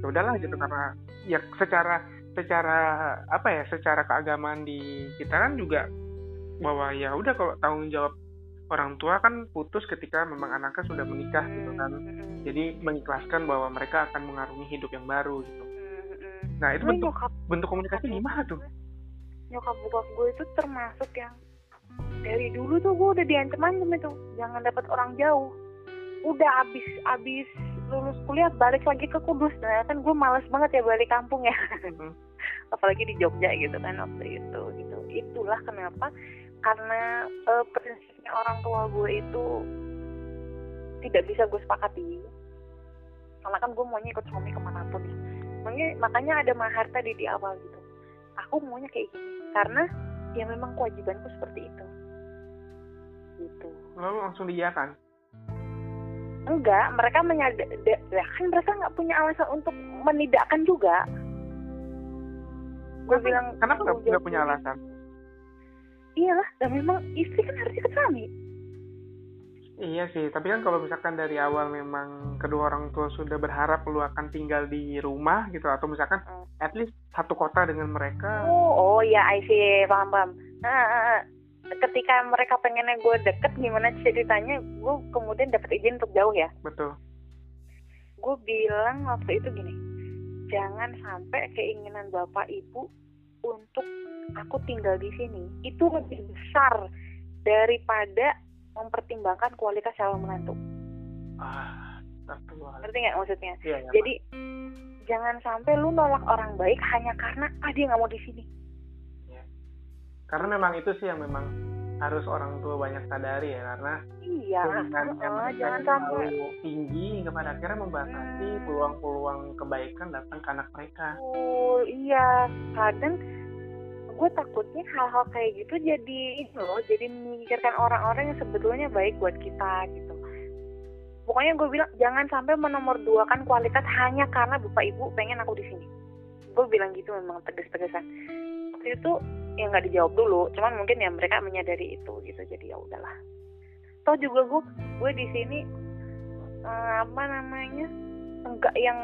ya udahlah gitu karena ya secara secara apa ya secara keagamaan di kita kan juga bahwa ya udah kalau tanggung jawab orang tua kan putus ketika memang anaknya sudah menikah gitu kan. jadi mengikhlaskan bahwa mereka akan mengarungi hidup yang baru gitu. Nah itu bentuk nyokap, bentuk komunikasi gimana tuh? nyokap bokap gue itu termasuk yang dari dulu tuh gue udah diancam-ancam itu. Jangan dapat orang jauh. Udah abis abis lulus kuliah balik lagi ke Kudus. Nah kan gue males banget ya balik kampung ya. Apalagi di Jogja gitu kan waktu itu gitu. Itulah kenapa karena uh, prinsipnya orang tua gue itu tidak bisa gue sepakati. Karena kan gue maunya ikut suami ke mana pun ya makanya, makanya ada mahar tadi di awal gitu. Aku maunya kayak gini karena ya memang kewajibanku seperti itu. Gitu. Lalu langsung diiakan enggak mereka menyadar ya kan mereka nggak punya alasan untuk menidakkan juga gue bilang kenapa nggak punya alasan iyalah dan memang istri kan harus ikut suami Iya sih, tapi kan kalau misalkan dari awal memang kedua orang tua sudah berharap lu akan tinggal di rumah gitu atau misalkan hmm. at least satu kota dengan mereka. Oh, oh ya, I see, paham paham. Nah, ketika mereka pengennya gue deket, gimana ceritanya? Gue kemudian dapat izin untuk jauh ya. Betul. Gue bilang waktu itu gini, jangan sampai keinginan bapak ibu untuk aku tinggal di sini itu lebih besar daripada mempertimbangkan kualitas calon menantu. Ah, ngerti nggak maksudnya? Iya, ya, Jadi jangan sampai lu nolak orang baik hanya karena ah dia nggak mau di sini. Karena memang itu sih yang memang harus orang tua banyak sadari ya karena iya uh, jangan sampai tinggi kepada akhirnya membatasi hmm. peluang-peluang kebaikan datang ke anak mereka. Oh iya kadang gue takutnya hal-hal kayak gitu jadi ini loh jadi memikirkan orang-orang yang sebetulnya baik buat kita gitu pokoknya gue bilang jangan sampai menomor dua kan kualitas hanya karena bapak ibu pengen aku di sini gue bilang gitu memang tegas-tegasan waktu itu ya nggak dijawab dulu cuman mungkin ya mereka menyadari itu gitu jadi ya udahlah. Toh juga gue gue di sini uh, apa namanya enggak yang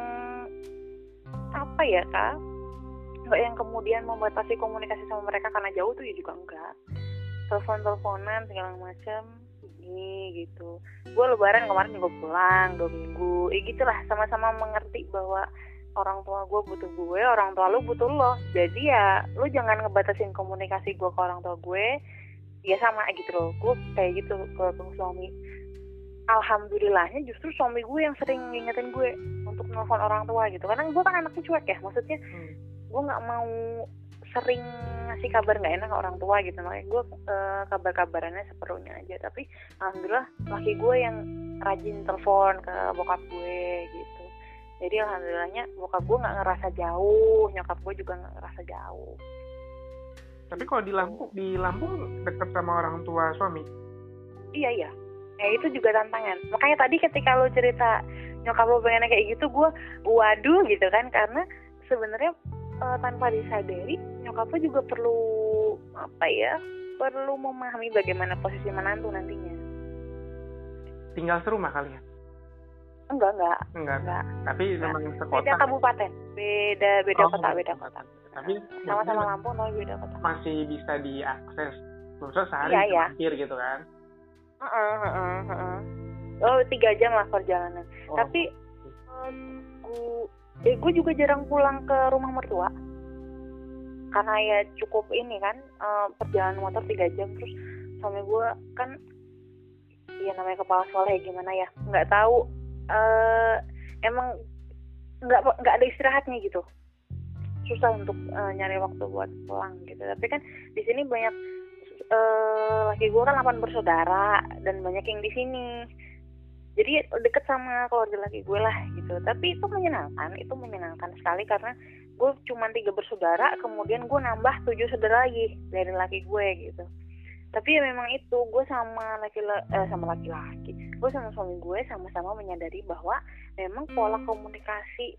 apa ya kak? Nggak yang kemudian membatasi komunikasi sama mereka karena jauh tuh ya juga enggak telepon teleponan segala macam ini gitu. Gue lebaran kemarin juga pulang dua minggu eh gitulah sama-sama mengerti bahwa orang tua gue butuh gue orang tua lu butuh lo. Jadi ya lu jangan ngebatasin komunikasi gue ke orang tua gue ya sama gitu loh. Gue kayak gitu ke, suami. Alhamdulillahnya justru suami gue yang sering ngingetin gue untuk nelfon orang tua gitu. Karena gue kan anaknya cuek ya maksudnya hmm. gue nggak mau sering ngasih kabar nggak enak ke orang tua gitu. Makanya gue uh, kabar-kabarannya seperlunya aja. Tapi alhamdulillah laki gue yang rajin telepon ke bokap gue gitu jadi alhamdulillahnya bokap gue nggak ngerasa jauh nyokap gue juga nggak ngerasa jauh. Tapi kalau di Lampung di Lampung deket sama orang tua suami? Iya iya. Ya itu juga tantangan. Makanya tadi ketika lo cerita nyokap lo pengen kayak gitu gue waduh gitu kan. Karena sebenarnya uh, tanpa disadari nyokapnya juga perlu apa ya perlu memahami bagaimana posisi menantu nantinya. Tinggal serumah kalian enggak enggak. Enggak, enggak. tapi enggak. memang sekota. beda kabupaten. Beda beda oh, kota beda kota. tapi sama-sama Lampung tapi beda kota. masih bisa diakses. Maksudnya sehari iya, iya. hampir gitu kan? Uh -uh, uh -uh, uh -uh. oh tiga jam lah perjalanan. Oh. tapi uh, gua eh gue juga jarang pulang ke rumah mertua. Karena ya cukup ini kan uh, perjalanan motor tiga jam. Terus suami gue kan ya namanya kepala sekolah ya gimana ya nggak tahu uh, emang nggak nggak ada istirahatnya gitu. Susah untuk uh, nyari waktu buat pulang gitu. Tapi kan di sini banyak uh, laki gue kan 8 bersaudara dan banyak yang di sini. Jadi deket sama keluarga laki gue lah gitu. Tapi itu menyenangkan itu menyenangkan sekali karena gue cuma tiga bersaudara kemudian gue nambah tujuh saudara lagi dari laki gue gitu tapi ya memang itu gue sama laki eh, sama laki-laki gue sama suami gue sama-sama menyadari bahwa memang pola komunikasi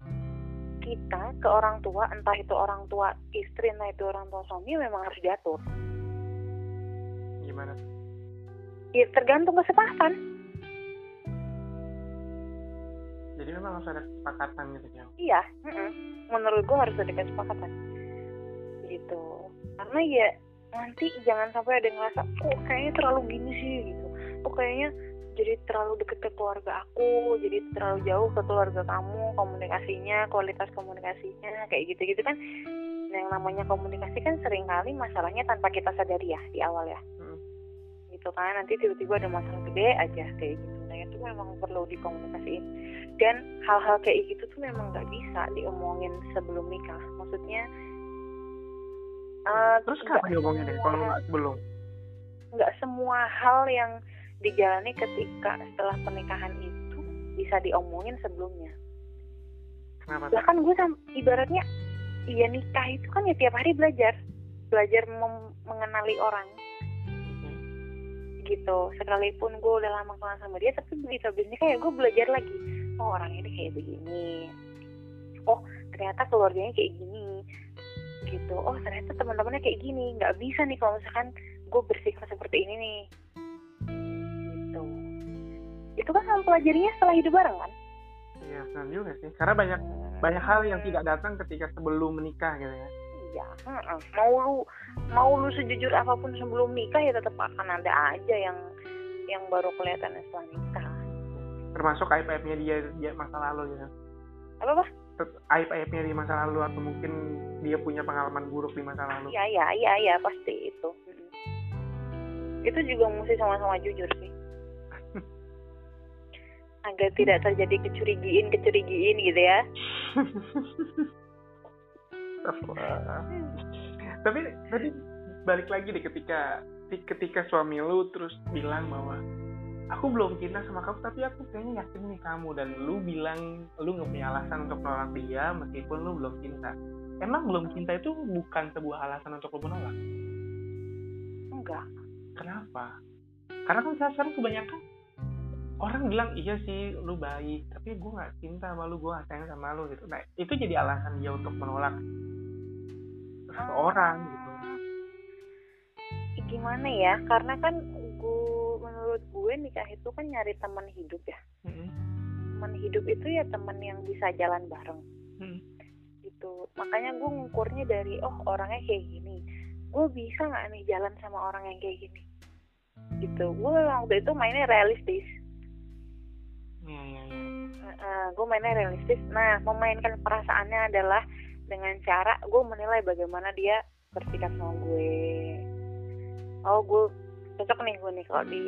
kita ke orang tua entah itu orang tua istri entah itu orang tua suami memang harus diatur. Gimana? Ya tergantung kesepakatan. Jadi memang harus ada kesepakatan gitu ya iya mm -mm. menurut gue harus ada kesepakatan. Gitu. Karena ya nanti jangan sampai ada yang ngerasa oh kayaknya terlalu gini sih gitu. Oh kayaknya jadi terlalu deket ke keluarga aku jadi terlalu jauh ke keluarga kamu komunikasinya kualitas komunikasinya kayak gitu gitu kan yang namanya komunikasi kan sering kali masalahnya tanpa kita sadari ya di awal ya. Hmm. gitu kan nanti tiba-tiba ada masalah gede aja kayak gitu. Nah itu memang perlu dikomunikasiin. Dan hal-hal kayak gitu tuh memang nggak bisa diomongin sebelum nikah. Maksudnya uh, terus kapan kalau nggak sebelum? Nggak semua hal yang dijalani ketika setelah pernikahan itu bisa diomongin sebelumnya. Kenapa? Bahkan gue ibaratnya iya nikah itu kan ya tiap hari belajar. Belajar mengenali orang. Gitu. Sekalipun gue udah lama kenal sama dia tapi begitu bisnis kayak gue belajar lagi. Oh orang ini kayak begini. Oh ternyata keluarganya kayak gini gitu. Oh ternyata teman-temannya kayak gini. Nggak bisa nih kalau misalkan gue bersikap seperti ini nih. Gitu. Itu kan mempelajarinya setelah hidup bareng kan? Iya benar juga sih. Karena banyak banyak hal yang tidak datang ketika sebelum menikah gitu ya. Iya mau lu mau lu sejujur apa pun sebelum nikah ya tetap akan ada aja yang yang baru kelihatan setelah nikah. Termasuk aib-aibnya dia, dia masa lalu gitu. Apa apa aib-aibnya di masa lalu atau mungkin dia punya pengalaman buruk di masa lalu? Iya iya iya iya pasti itu. Itu juga mesti sama-sama jujur sih. Agar tidak terjadi kecurigiin kecurigiin gitu ya. Tapi tapi balik lagi deh ketika ketika suami lu terus bilang bahwa aku belum cinta sama kamu tapi aku kayaknya yakin nih kamu. Dan lu bilang lu nggak punya alasan untuk menolak dia meskipun lu belum cinta. Emang belum cinta itu bukan sebuah alasan untuk lu menolak? Enggak. Kenapa? Karena kan sekarang kebanyakan orang bilang iya sih lu baik tapi gue nggak cinta sama lu gue gak sayang sama lu gitu. Nah itu jadi alasan dia untuk menolak seseorang gitu. Gimana ya? Karena kan menurut gue nikah itu kan nyari teman hidup ya hmm. teman hidup itu ya teman yang bisa jalan bareng hmm. gitu makanya gue ngukurnya dari oh orangnya kayak gini gue bisa nggak nih jalan sama orang yang kayak gini gitu gue waktu itu mainnya realistis. Uh, gue mainnya realistis. Nah, memainkan perasaannya adalah dengan cara gue menilai bagaimana dia bersikap sama gue. Oh, gue cocok nih gue nih kalau di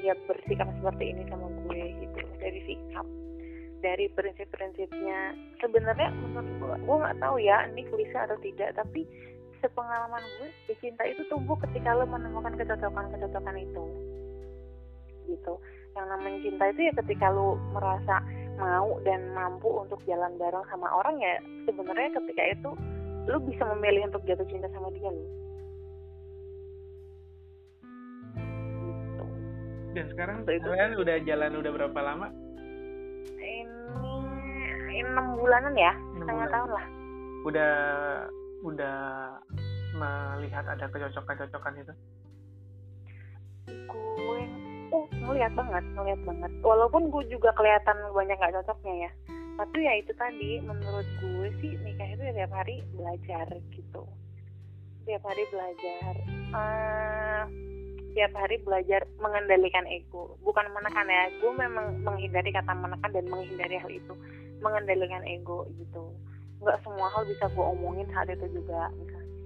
dia bersikap seperti ini sama gue gitu dari sikap dari prinsip-prinsipnya. Sebenarnya menurut gue gue nggak tahu ya ini klise atau tidak tapi sepengalaman gue cinta itu tumbuh ketika lo menemukan kecocokan-kecocokan itu. Gitu. Yang namanya cinta itu ya ketika lu merasa mau dan mampu untuk jalan bareng sama orang ya sebenarnya ketika itu lu bisa memilih untuk jatuh cinta sama dia lu dan sekarang itu. kalian udah jalan udah berapa lama? Ini enam bulanan ya setengah bulan. tahun lah. Udah udah melihat ada kecocokan-kecocokan itu? Gue oh ngeliat banget ngeliat banget. Walaupun gue juga kelihatan banyak nggak cocoknya ya. Tapi ya itu tadi menurut gue sih nikah itu ya tiap hari belajar gitu. Tiap hari belajar. Uh, tiap hari belajar mengendalikan ego. Bukan menekan ya gue memang menghindari kata menekan dan menghindari hal itu. Mengendalikan ego gitu. Nggak semua hal bisa gue omongin saat itu juga misalnya.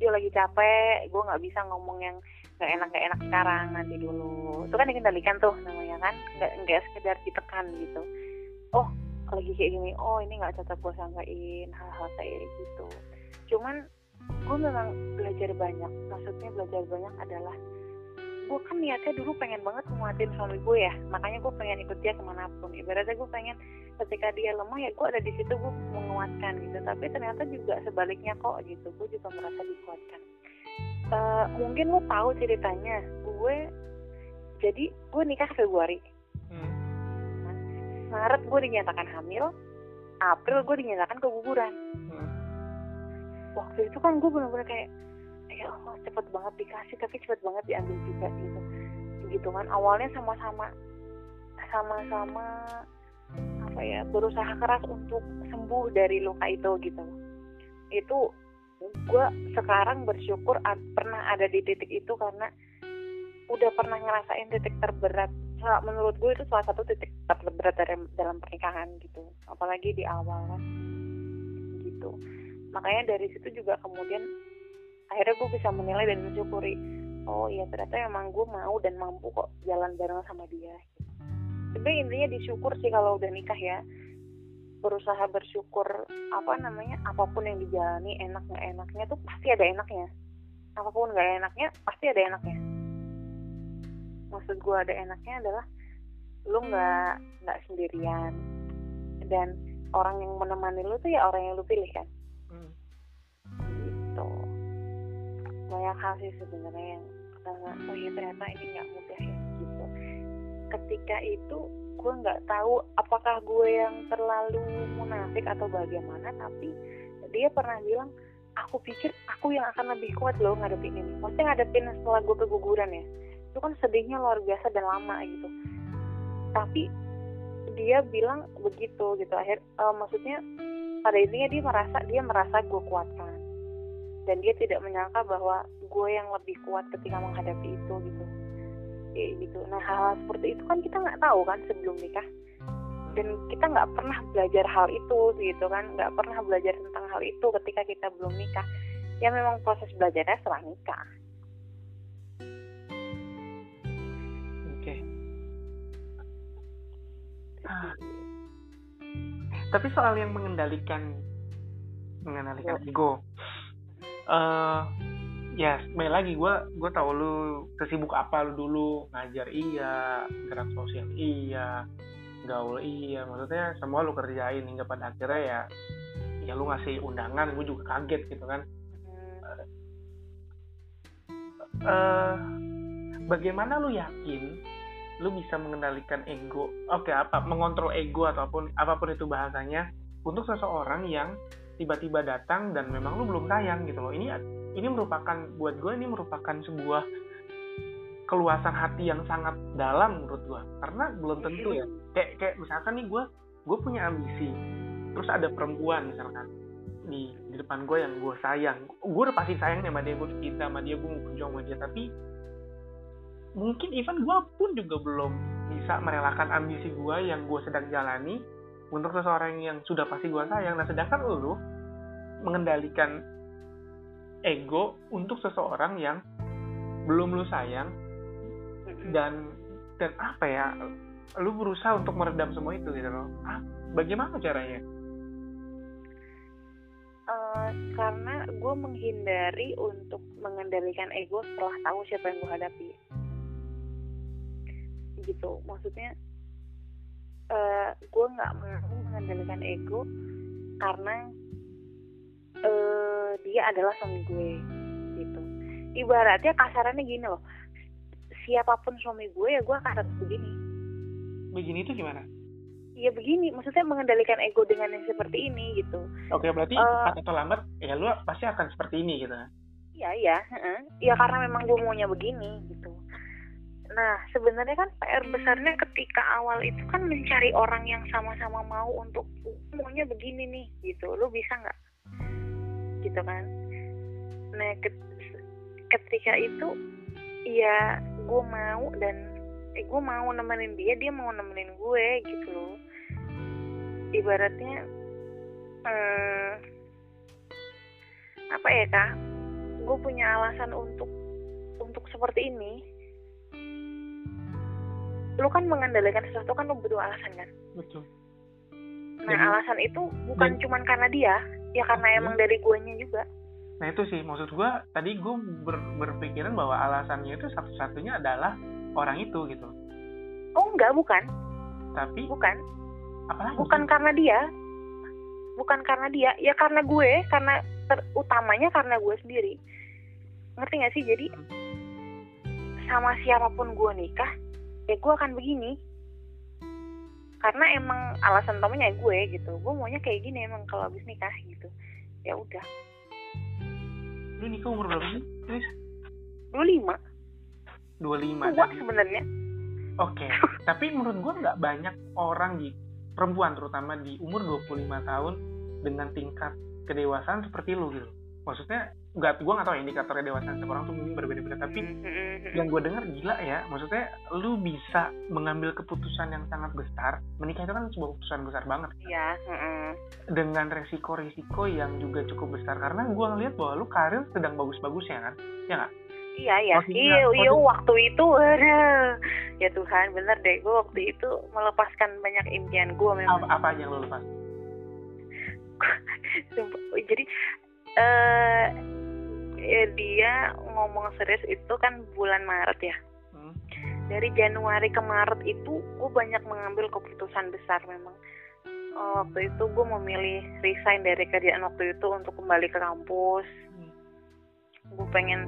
Dia lagi capek gue nggak bisa ngomong yang nggak enak nggak enak sekarang nanti dulu. Itu kan dikendalikan tuh namanya kan. Nggak nggak sekedar ditekan gitu. Oh lagi kayak gini. Oh ini nggak cocok gue sampaikan hal-hal kayak gitu. Cuman gue memang belajar banyak. Maksudnya belajar banyak adalah gue kan niatnya dulu pengen banget nguatin suami gue ya. Makanya gue pengen ikut dia ke mana pun. Ibaratnya gue pengen ketika dia lemah ya gue ada di situ gue menguatkan gitu. Tapi ternyata juga sebaliknya kok gitu. Gue juga merasa dikuatkan. Uh, mungkin lo tahu ceritanya. Gue jadi gue nikah Februari. Hmm. Maret gue dinyatakan hamil. April gue dinyatakan keguguran. Hmm. waktu itu kan gue bener-bener kayak ya Allah cepet banget dikasih tapi cepet banget diambil juga gitu. Gitu kan awalnya sama-sama sama-sama apa ya berusaha keras untuk sembuh dari luka itu gitu. Itu gue sekarang bersyukur pernah ada di titik itu karena udah pernah ngerasain titik terberat. Menurut gue itu salah satu titik terberat dalam, dalam pernikahan gitu. Apalagi di awal gitu. Makanya dari situ juga kemudian akhirnya gue bisa menilai dan mensyukuri oh iya ternyata emang gue mau dan mampu kok jalan bareng sama dia. Tapi intinya disyukur sih kalau udah nikah ya. Berusaha bersyukur apa namanya apa pun yang dijalani enak nggak enaknya tuh pasti ada enaknya. Apa pun nggak enaknya pasti ada enaknya. Maksud gue ada enaknya adalah lu nggak nggak sendirian. Dan orang yang menemani lu tuh ya orang yang lu pilih kan. Hmm. gitu banyak hal sih sebenarnya yang uh, oh iya ternyata ini nggak mudah ya gitu. Ketika itu gue nggak tahu apakah gue yang terlalu munafik atau bagaimana tapi dia pernah bilang aku pikir aku yang akan lebih kuat loh ngadepin ini. Maksudnya ngadepin setelah gue keguguran ya. Itu kan sedihnya luar biasa dan lama gitu. Tapi dia bilang begitu gitu. Akhir uh, maksudnya pada intinya dia merasa dia merasa gue kuatkan dan dia tidak menyangka bahwa gue yang lebih kuat ketika menghadapi itu gitu. Kayak gitu. Nah hal, hal seperti itu kan kita nggak tahu kan sebelum nikah. Dan kita nggak pernah belajar hal itu gitu kan. Nggak pernah belajar tentang hal itu ketika kita belum nikah. Ya memang proses belajarnya setelah nikah. Tapi soal yang mengendalikan mengendalikan ya. ego uh, ya kembali lagi gue gue tahu lu kesibuk apa lu dulu. Ngajar iya gerak sosial iya gaul iya. Maksudnya semua lu kerjain hingga pada akhirnya ya ya lu ngasih undangan gue juga kaget gitu kan. Uh, bagaimana lu yakin lu bisa mengendalikan ego? Oke okay, apa mengontrol ego ataupun apa pun itu bahasanya untuk seseorang yang tiba-tiba datang dan memang lu belum sayang gitu loh. Ini ini merupakan buat gue ini merupakan sebuah keluasan hati yang sangat dalam menurut gue karena belum tentu ya. Kayak kayak misalkan nih gue gue punya ambisi. Terus ada perempuan misalkan di di depan gue yang gue sayang. Gue udah pasti sayang sama dia gue cinta sama dia gue mau berjuang sama dia. Tapi mungkin even gue pun juga belum bisa merelakan ambisi gue yang gue sedang jalani untuk seseorang yang sudah pasti gue sayang. Nah, sedangkan lu mengendalikan ego untuk seseorang yang belum lu sayang. Dan dan apa ya lu berusaha untuk meredam semua itu gitu loh. Ah, bagaimana caranya? Uh, karena gue menghindari untuk mengendalikan ego setelah tahu siapa yang gue hadapi. Gitu maksudnya uh, eh, gue nggak mau mengendalikan ego karena uh, dia adalah suami gue gitu. Ibaratnya kasarannya gini loh. Siapa pun suami gue ya gue akan tetap begini. Begini itu gimana? Ya begini. Maksudnya mengendalikan ego dengan yang seperti ini gitu. Oke berarti uh, atau lambat ya lu pasti akan seperti ini gitu. Iya iya. Uh, ya karena memang gue maunya begini gitu. Nah, sebenarnya kan PR besarnya ketika awal itu kan mencari orang yang sama-sama mau untuk maunya begini nih, gitu. Lo bisa nggak? Gitu kan? Nah, ketika itu ya gue mau dan eh, gue mau nemenin dia, dia mau nemenin gue gitu loh. Ibaratnya hmm, apa ya kak? Gue punya alasan untuk untuk seperti ini lu kan mengendalikan sesuatu kan lu butuh alasan kan betul nah Jadi, alasan itu bukan cuma karena dia ya karena hmm. emang dari guanya juga. Nah itu sih maksud gua tadi gua ber, berpikiran bahwa alasannya itu satu-satunya adalah orang itu gitu. Oh enggak bukan. Tapi bukan. Apalagi bukan karena dia. Bukan karena dia. Ya karena gue karena terutamanya karena gue sendiri. Ngerti gak sih? Jadi sama siapa pun gue nikah ya gue akan begini karena emang alasan utamanya gue gitu. Gue maunya kayak gini emang kalau habis nikah gitu. Ya udah. Lu nikah umur berapa sih? Dua lima. Dua lima tua sebenarnya. Oke. Okay. tapi menurut gue nggak banyak orang di perempuan terutama di umur 25 tahun dengan tingkat kedewasaan seperti lu gitu maksudnya nggak gue nggak tahu indikatornya dewasa setiap orang tuh mungkin berbeda-beda tapi mm-hmm. yang gue dengar gila ya maksudnya lu bisa mengambil keputusan yang sangat besar menikah itu kan sebuah keputusan besar banget iya dengan resiko-resiko yang juga cukup besar karena gue ngeliat bahwa lu karir sedang bagus-bagusnya kan ya nggak Iya iya, iya iya waktu itu ada ya Tuhan bener deh gue waktu itu melepaskan banyak impian gue memang. Apa, apa aja yang lo lepas? Jadi eh ya dia ngomong serius itu kan bulan Maret ya. Hmm. dari Januari ke Maret itu gue banyak mengambil keputusan besar memang. Uh, waktu itu gue memilih resign dari kerjaan waktu itu untuk kembali ke kampus. Hmm. gue pengen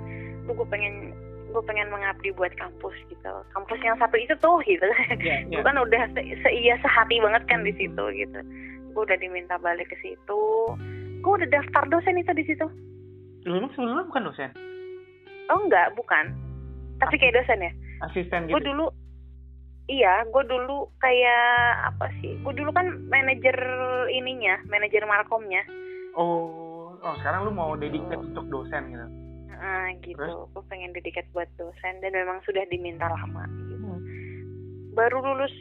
tuh gue pengen gue pengen mengabdi buat kampus gitu. Kampus yang satu itu tuh gitu. Yeah, yeah. gue kan udah se seia sehati banget kan di situ gitu. Gue udah diminta balik ke situ gue udah daftar dosen itu di situ Lu emang sebelumnya bukan dosen? Oh enggak, bukan. Tapi kayak dosen ya. Asisten gitu. Gue dulu iya gue dulu kayak apa sih gue dulu kan manajer ininya manajer markomnya oh oh sekarang lu mau dedikat oh. untuk dosen gitu ah gitu gue pengen dedikat buat dosen dan memang sudah diminta lama gitu hmm. baru lulus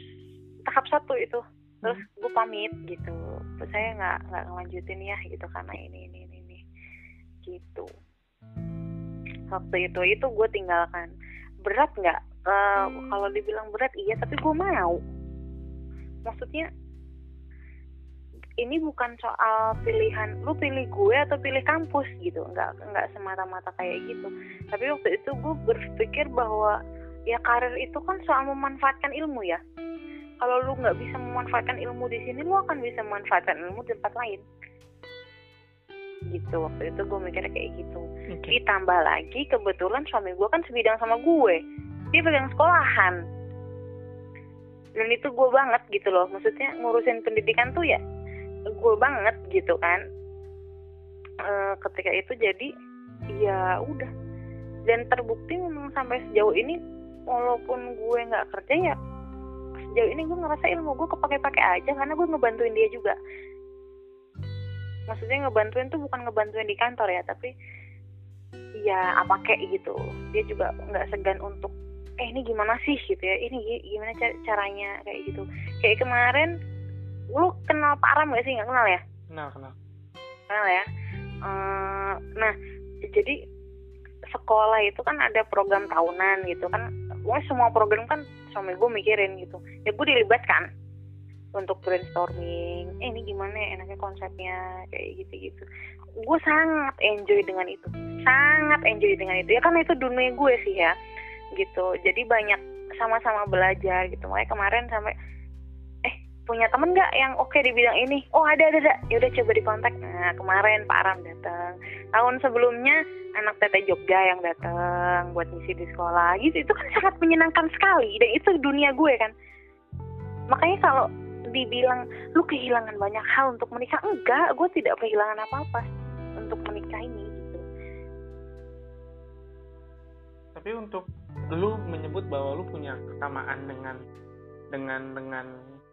tahap satu itu terus hmm. gue pamit gitu. Terus saya nggak nggak ngelanjutin ya gitu karena ini ini ini, ini. gitu. Waktu itu itu gue tinggalkan. Berat nggak? Uh, kalau dibilang berat iya. Tapi gue mau. Maksudnya ini bukan soal pilihan lu pilih gue atau pilih kampus gitu. Nggak nggak semata-mata kayak gitu. Tapi waktu itu gue berpikir bahwa ya karir itu kan soal memanfaatkan ilmu ya kalau lu nggak bisa memanfaatkan ilmu di sini lu akan bisa memanfaatkan ilmu di tempat lain. Gitu waktu itu gue mikirnya kayak gitu. Okay. ditambah lagi kebetulan suami gue kan sebidang sama gue. Dia pegang sekolahan. Dan itu gue banget gitu loh. Maksudnya ngurusin pendidikan tuh ya gue banget gitu kan. E, ketika itu jadi ya udah. Dan terbukti memang sampai sejauh ini walaupun gue nggak kerja ya sejauh ini gue ngerasa ilmu gue kepake-pakai aja karena gue ngebantuin dia juga. Maksudnya ngebantuin tuh bukan ngebantuin di kantor ya tapi ya apa kayak gitu. Dia juga nggak segan untuk eh ini gimana sih? gitu ya. Ini gimana caranya? kayak gitu. Kayak kemarin lu kenal Pak Aram gak sih? Nggak kenal ya? Kenal kenal. Kenal ya? Uh, nah jadi sekolah itu kan ada program tahunan gitu kan pokoknya semua program kan suami gue mikirin gitu. Ya gue dilibatkan untuk brainstorming. Eh ini gimana ya enaknya konsepnya kayak gitu gitu gue sangat enjoy dengan itu. Sangat enjoy dengan itu. Ya kan itu dunia gue sih ya gitu. Jadi banyak sama-sama belajar gitu. Makanya kemarin sampai punya temen nggak yang oke okay di bidang ini? Oh ada ada ada. Ya udah coba dikontak. Nah kemarin Pak Aram datang tahun sebelumnya anak Tete Jogja yang datang buat ngisi di sekolah. Gitu itu kan sangat menyenangkan sekali. Dan itu dunia gue kan. Makanya kalau dibilang lu kehilangan banyak hal untuk menikah enggak. Gue tidak kehilangan apa-apa untuk menikah ini gitu. Tapi untuk lu menyebut bahwa lu punya kesamaan dengan dengan, dengan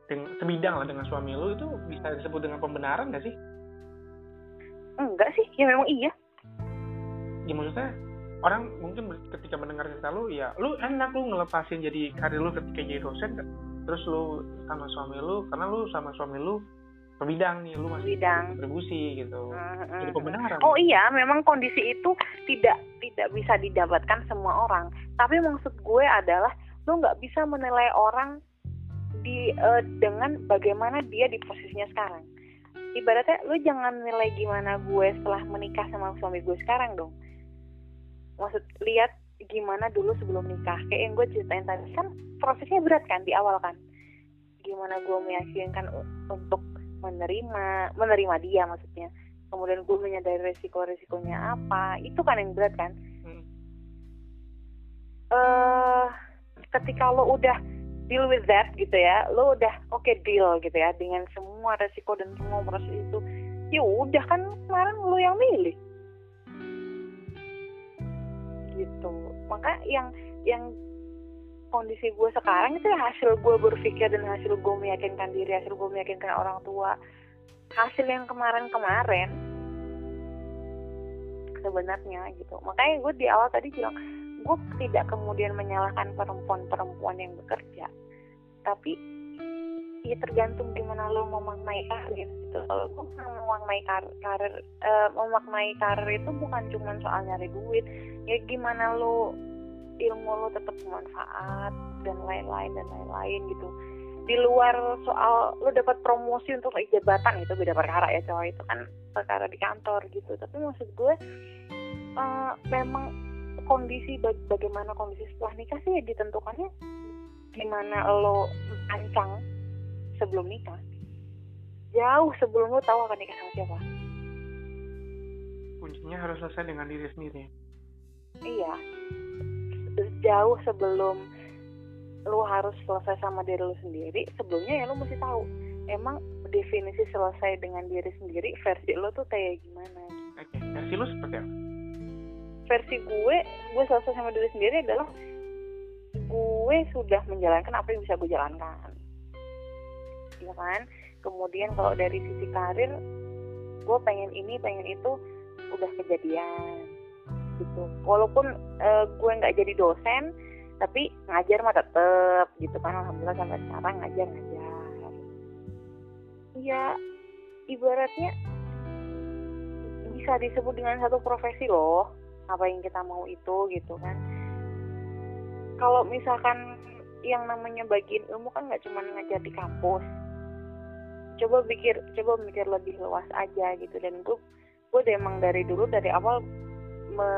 sebidang lah dengan suami lu itu bisa disebut dengan pembenaran gak sih? Enggak sih ya memang iya. Ya maksudnya orang mungkin ketika mendengar cerita lu ya lu enak lu ngelepasin jadi karir lu ketika jadi dosen terus lu sama suami lu karena lu sama suami lu berbidang nih lu masih bidang kontribusi gitu. Mm-hmm. jadi pembenaran. Oh iya memang kondisi itu tidak tidak bisa didapatkan semua orang. Tapi maksud gue adalah lu nggak bisa menilai orang di uh, dengan bagaimana dia di posisinya sekarang. Ibaratnya lu jangan nilai gimana gue setelah menikah sama suami gue sekarang dong. Maksud lihat gimana dulu sebelum nikah. Kayak yang gue ceritain tadi kan prosesnya berat kan di awal kan? Gimana gue meyakinkan untuk menerima menerima dia maksudnya. Kemudian gue menyadari resiko resikonya apa itu kan yang berat kan? Hmm. uh, ketika lo udah deal with that gitu ya. Lo udah oke okay, deal gitu ya dengan semua resiko dan semua proses itu. Ya udah kan kemarin lo yang milih. Gitu. Maka yang yang kondisi gue sekarang itu ya hasil gue berpikir dan hasil gue meyakinkan diri hasil gue meyakinkan orang tua. Hasil yang kemarin-kemarin sebenarnya gitu. Makanya gue di awal tadi bilang gue tidak kemudian menyalahkan perempuan-perempuan yang bekerja. Tapi ya tergantung gimana lo memaknai karir gitu. Kalau gue memaknai karir, karir uh, memaknai karir itu bukan cuma soal nyari duit. Ya gimana lo ilmu lo tetap bermanfaat dan lain-lain dan lain-lain gitu. Di luar soal lo dapat promosi untuk jabatan itu beda perkara ya cowok itu kan perkara di kantor gitu. Tapi maksud gue uh, memang kondisi bagaimana kondisi setelah nikah sih ya ditentukannya gimana lo ancang sebelum nikah. Jauh sebelum lo tahu akan nikah sama siapa. Kuncinya harus selesai dengan diri sendiri. Iya. Jauh sebelum lo harus selesai sama diri lo sendiri sebelumnya ya lo mesti tahu. Emang definisi selesai dengan diri sendiri versi lo tuh kayak gimana? Oke okay. versi lo seperti apa versi gue gue selesai sama diri sendiri adalah gue sudah menjalankan apa yang bisa gue jalankan. Ya kan? Kemudian kalau dari sisi karir gue pengen ini pengen itu udah kejadian. Gitu. Walaupun uh, gue nggak jadi dosen tapi ngajar mah tetep gitu kan. Alhamdulillah sampai sekarang ngajar ngajar. Iya ibaratnya bisa disebut dengan satu profesi loh apa yang kita mau itu gitu kan. Kalau misalkan yang namanya bagian ilmu kan nggak cuma ngajar di kampus. Coba pikir coba mikir lebih luas aja gitu. Dan gue gue emang dari dulu dari awal me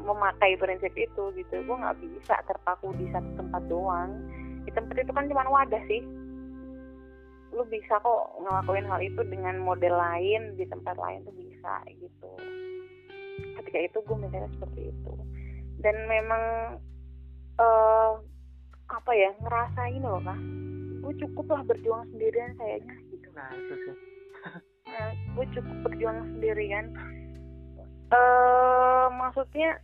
memakai prinsip itu gitu. Gue nggak bisa terpaku di satu tempat doang. Di tempat itu kan cuma wadah sih. Lu bisa kok ngelakuin hal itu dengan model lain di tempat lain tuh bisa gitu ketika itu gue mikirnya seperti itu. Dan memang uh, apa ya ngerasain loh kak. Gue cukup lah berjuang sendirian kayaknya. Nah itu sih. Nah, gue cukup berjuang sendirian. Uh, maksudnya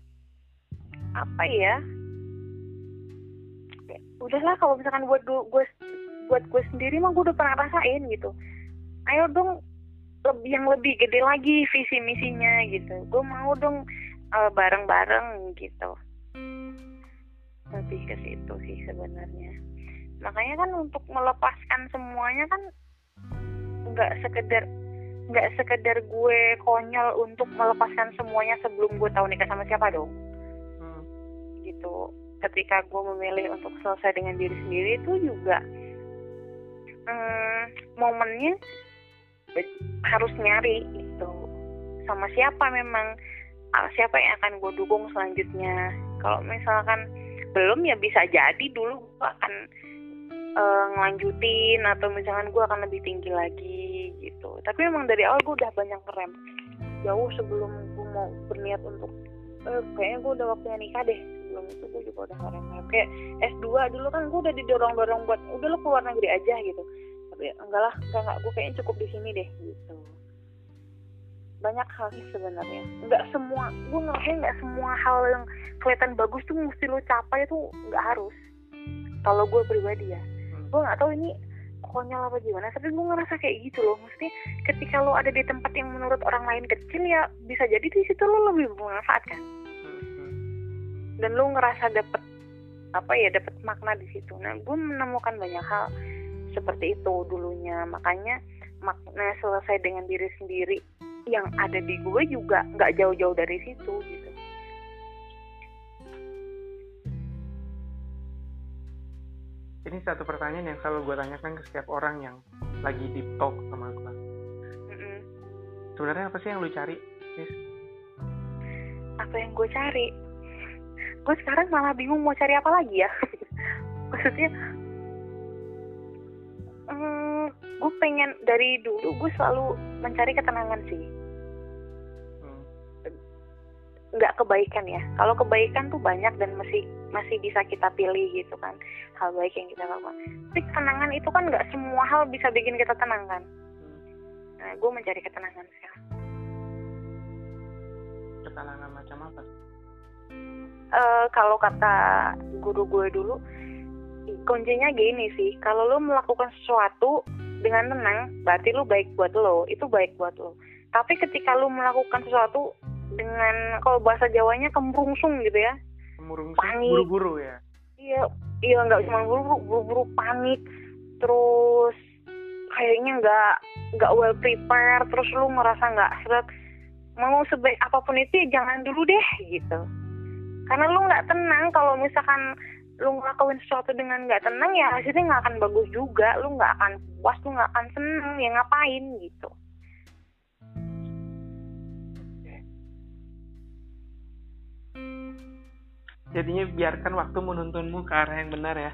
apa ya? Udahlah kalau misalkan buat gue, gue buat gue sendiri mah gue udah pernah rasain gitu. Ayo dong yang lebih gede lagi visi misinya gitu. Gue mau dong uh, bareng-bareng gitu. Lebih ke situ sih sebenarnya. Makanya kan untuk melepaskan semuanya kan nggak sekedar nggak sekedar gue konyol untuk melepaskan semuanya sebelum gue tahu nikah sama siapa dong. Hmm. gitu. Ketika gue memilih untuk selesai dengan diri sendiri itu juga hmm, momennya harus nyari itu sama siapa memang ah, siapa yang akan gue dukung selanjutnya. Kalau misalkan belum ya bisa jadi dulu gue akan uh, ngelanjutin atau misalkan gue akan lebih tinggi lagi gitu. Tapi emang dari awal gue udah banyak ngerem. Jauh sebelum gue mau berniat untuk eh, kayaknya gue udah waktunya nikah deh. Sebelum itu gue juga udah ngerem. Kayak S2 dulu kan gue udah didorong dorong buat udah lo keluar negeri aja gitu tapi enggak lah enggak enggak gue kayaknya cukup di sini deh gitu. Banyak hal sih sebenarnya. Nggak semua gue ngerasain nggak semua hal yang kelihatan bagus tuh mesti lo capai tuh nggak harus. Kalau gue pribadi ya. Gue nggak tahu ini konyol apa gimana tapi gue ngerasa kayak gitu loh. Mesti ketika lo ada di tempat yang menurut orang lain kecil ya bisa jadi di situ lo lebih bermanfaat kan? Dan lo ngerasa dapet apa ya dapet makna di situ. Nah gue menemukan banyak hal seperti itu dulunya. Makanya makna selesai dengan diri sendiri yang ada di gue juga nggak jauh-jauh dari situ gitu. Ini satu pertanyaan yang selalu gue tanyakan ke setiap orang yang lagi deep talk sama gue mm-hmm. sebenarnya apa sih yang lu cari Nis? apa yang gue cari? Gue sekarang malah bingung mau cari apa lagi ya. Maksudnya hmm, gue pengen dari dulu gue selalu mencari ketenangan sih. Nggak kebaikan ya. Kalau kebaikan tuh banyak dan masih masih bisa kita pilih gitu kan. Hal baik yang kita lakukan. Tapi ketenangan itu kan nggak semua hal bisa bikin kita tenang kan. Nah gue mencari ketenangan sekarang. Ketenangan macam apa? Uh, kalau kata guru gue dulu kuncinya gini sih. Kalau lo melakukan sesuatu dengan tenang berarti lo baik buat lo. Itu baik buat lo. Tapi ketika lo melakukan sesuatu dengan kalau bahasa Jawanya kemurungsung gitu ya. Kemurungsung buru-buru ya? Iya iya nggak cuma buru-buru buru-buru panik. Terus kayaknya nggak nggak well prepared. Terus lu ngerasa nggak seret. Mau sebaik apa pun itu ya jangan dulu deh gitu. Karena lu nggak tenang kalau misalkan lu ngelakuin sesuatu dengan nggak tenang ya hasilnya nggak akan bagus juga. Lu nggak akan puas lu nggak akan seneng ya ngapain gitu. Jadinya biarkan waktu menuntunmu ke arah yang benar ya.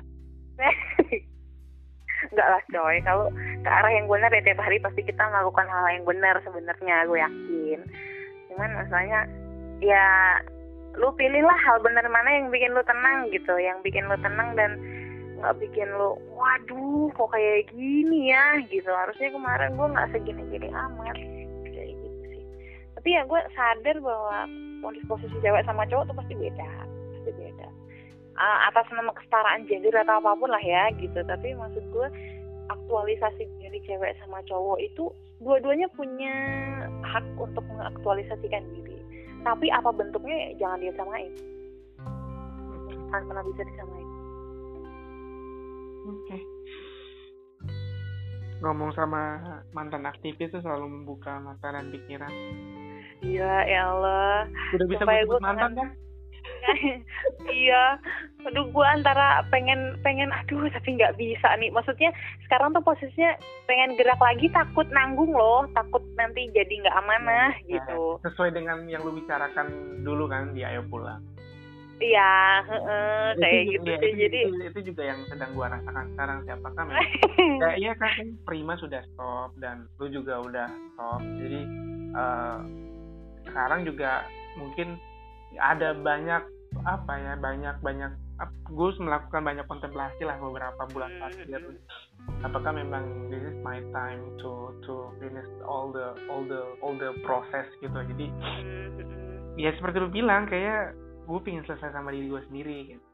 Enggak lah coy. Kalau ke arah yang benar ya tiap hari pasti kita melakukan hal yang benar sebenarnya gue yakin. Cuman masalahnya ya lu pilihlah hal benar mana yang bikin lu tenang gitu yang bikin lu tenang dan nggak bikin lu waduh kok kayak gini ya? gitu. Harusnya kemarin gue nggak segini-gini amat. Kayak gitu sih. Tapi ya gue sadar bahwa posisi cewek sama cowok tuh pasti beda pasti beda. Uh, atas nama kesetaraan gender atau apa pun lah ya gitu. Tapi maksud gue aktualisasi diri cewek sama cowok itu dua-duanya punya hak untuk mengaktualisasikan diri tapi apa bentuknya jangan dia samain akan pernah bisa disamain. Oke. Okay. ngomong sama mantan aktivis itu selalu membuka mata dan pikiran. Iya ya Allah. Udah bisa sebut mantan kan iya. Aduh gue antara pengen pengen aduh tapi nggak bisa nih. Maksudnya sekarang tuh posisinya pengen gerak lagi takut nanggung loh. Takut nanti jadi nggak amanah nah, gitu. sesuai dengan yang lu bicarakan dulu kan di ayo pulang Iya, uh, kayak gitu ya, sih. Itu, jadi itu, itu juga yang sedang gua rasakan sekarang siapakah memang? Kayak iya kan Prima sudah stop dan lu juga udah stop. Jadi uh, sekarang juga mungkin ada banyak apa ya banyak banyak Gus melakukan banyak kontemplasi lah beberapa bulan terakhir apakah memang this is my time to to finish all the all the all the process gitu jadi ya seperti lu bilang kayak gue pengen selesai sama diri gue sendiri gitu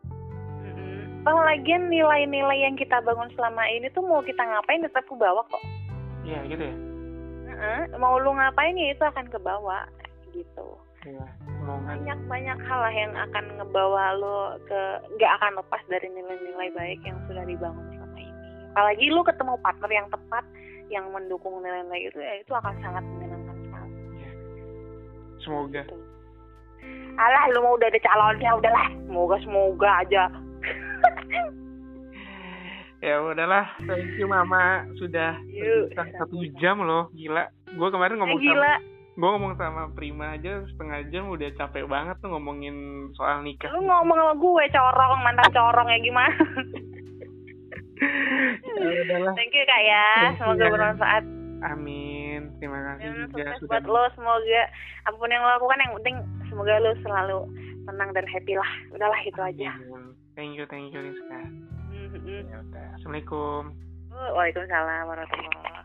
Bang, lagian nilai-nilai yang kita bangun selama ini tuh mau kita ngapain tetap ke bawah kok. Iya gitu ya. Uh-uh. Mau lu ngapain ya itu akan ke bawah gitu. Iya banyak banyak hal lah yang akan ngebawa lo ke nggak akan lepas dari nilai-nilai baik yang sudah dibangun selama ini. Apalagi lo ketemu partner yang tepat yang mendukung nilai-nilai itu ya itu akan sangat menyenangkan sekali. Ya. semoga. Gitu. alah lo mau udah ada calonnya udahlah. Semoga semoga aja. Ya udahlah. Thank you mama sudah satu jam loh. Gila. Gue kemarin ngomong eh, gila. sama gue ngomong sama Prima aja setengah jam udah capek banget tuh ngomongin soal nikah. Lu ngomong sama gue corong mantan corong ya gimana? ya, Thank you kak ya, semoga bermanfaat. Amin, terima kasih ya, juga sudah. Buat lo semoga apa pun yang lo lakukan yang penting semoga lo selalu tenang dan happy lah. Udahlah itu aja. Thank you, thank you Rizka. Mm -hmm. Ya udah, assalamualaikum. Waalaikumsalam warahmatullahi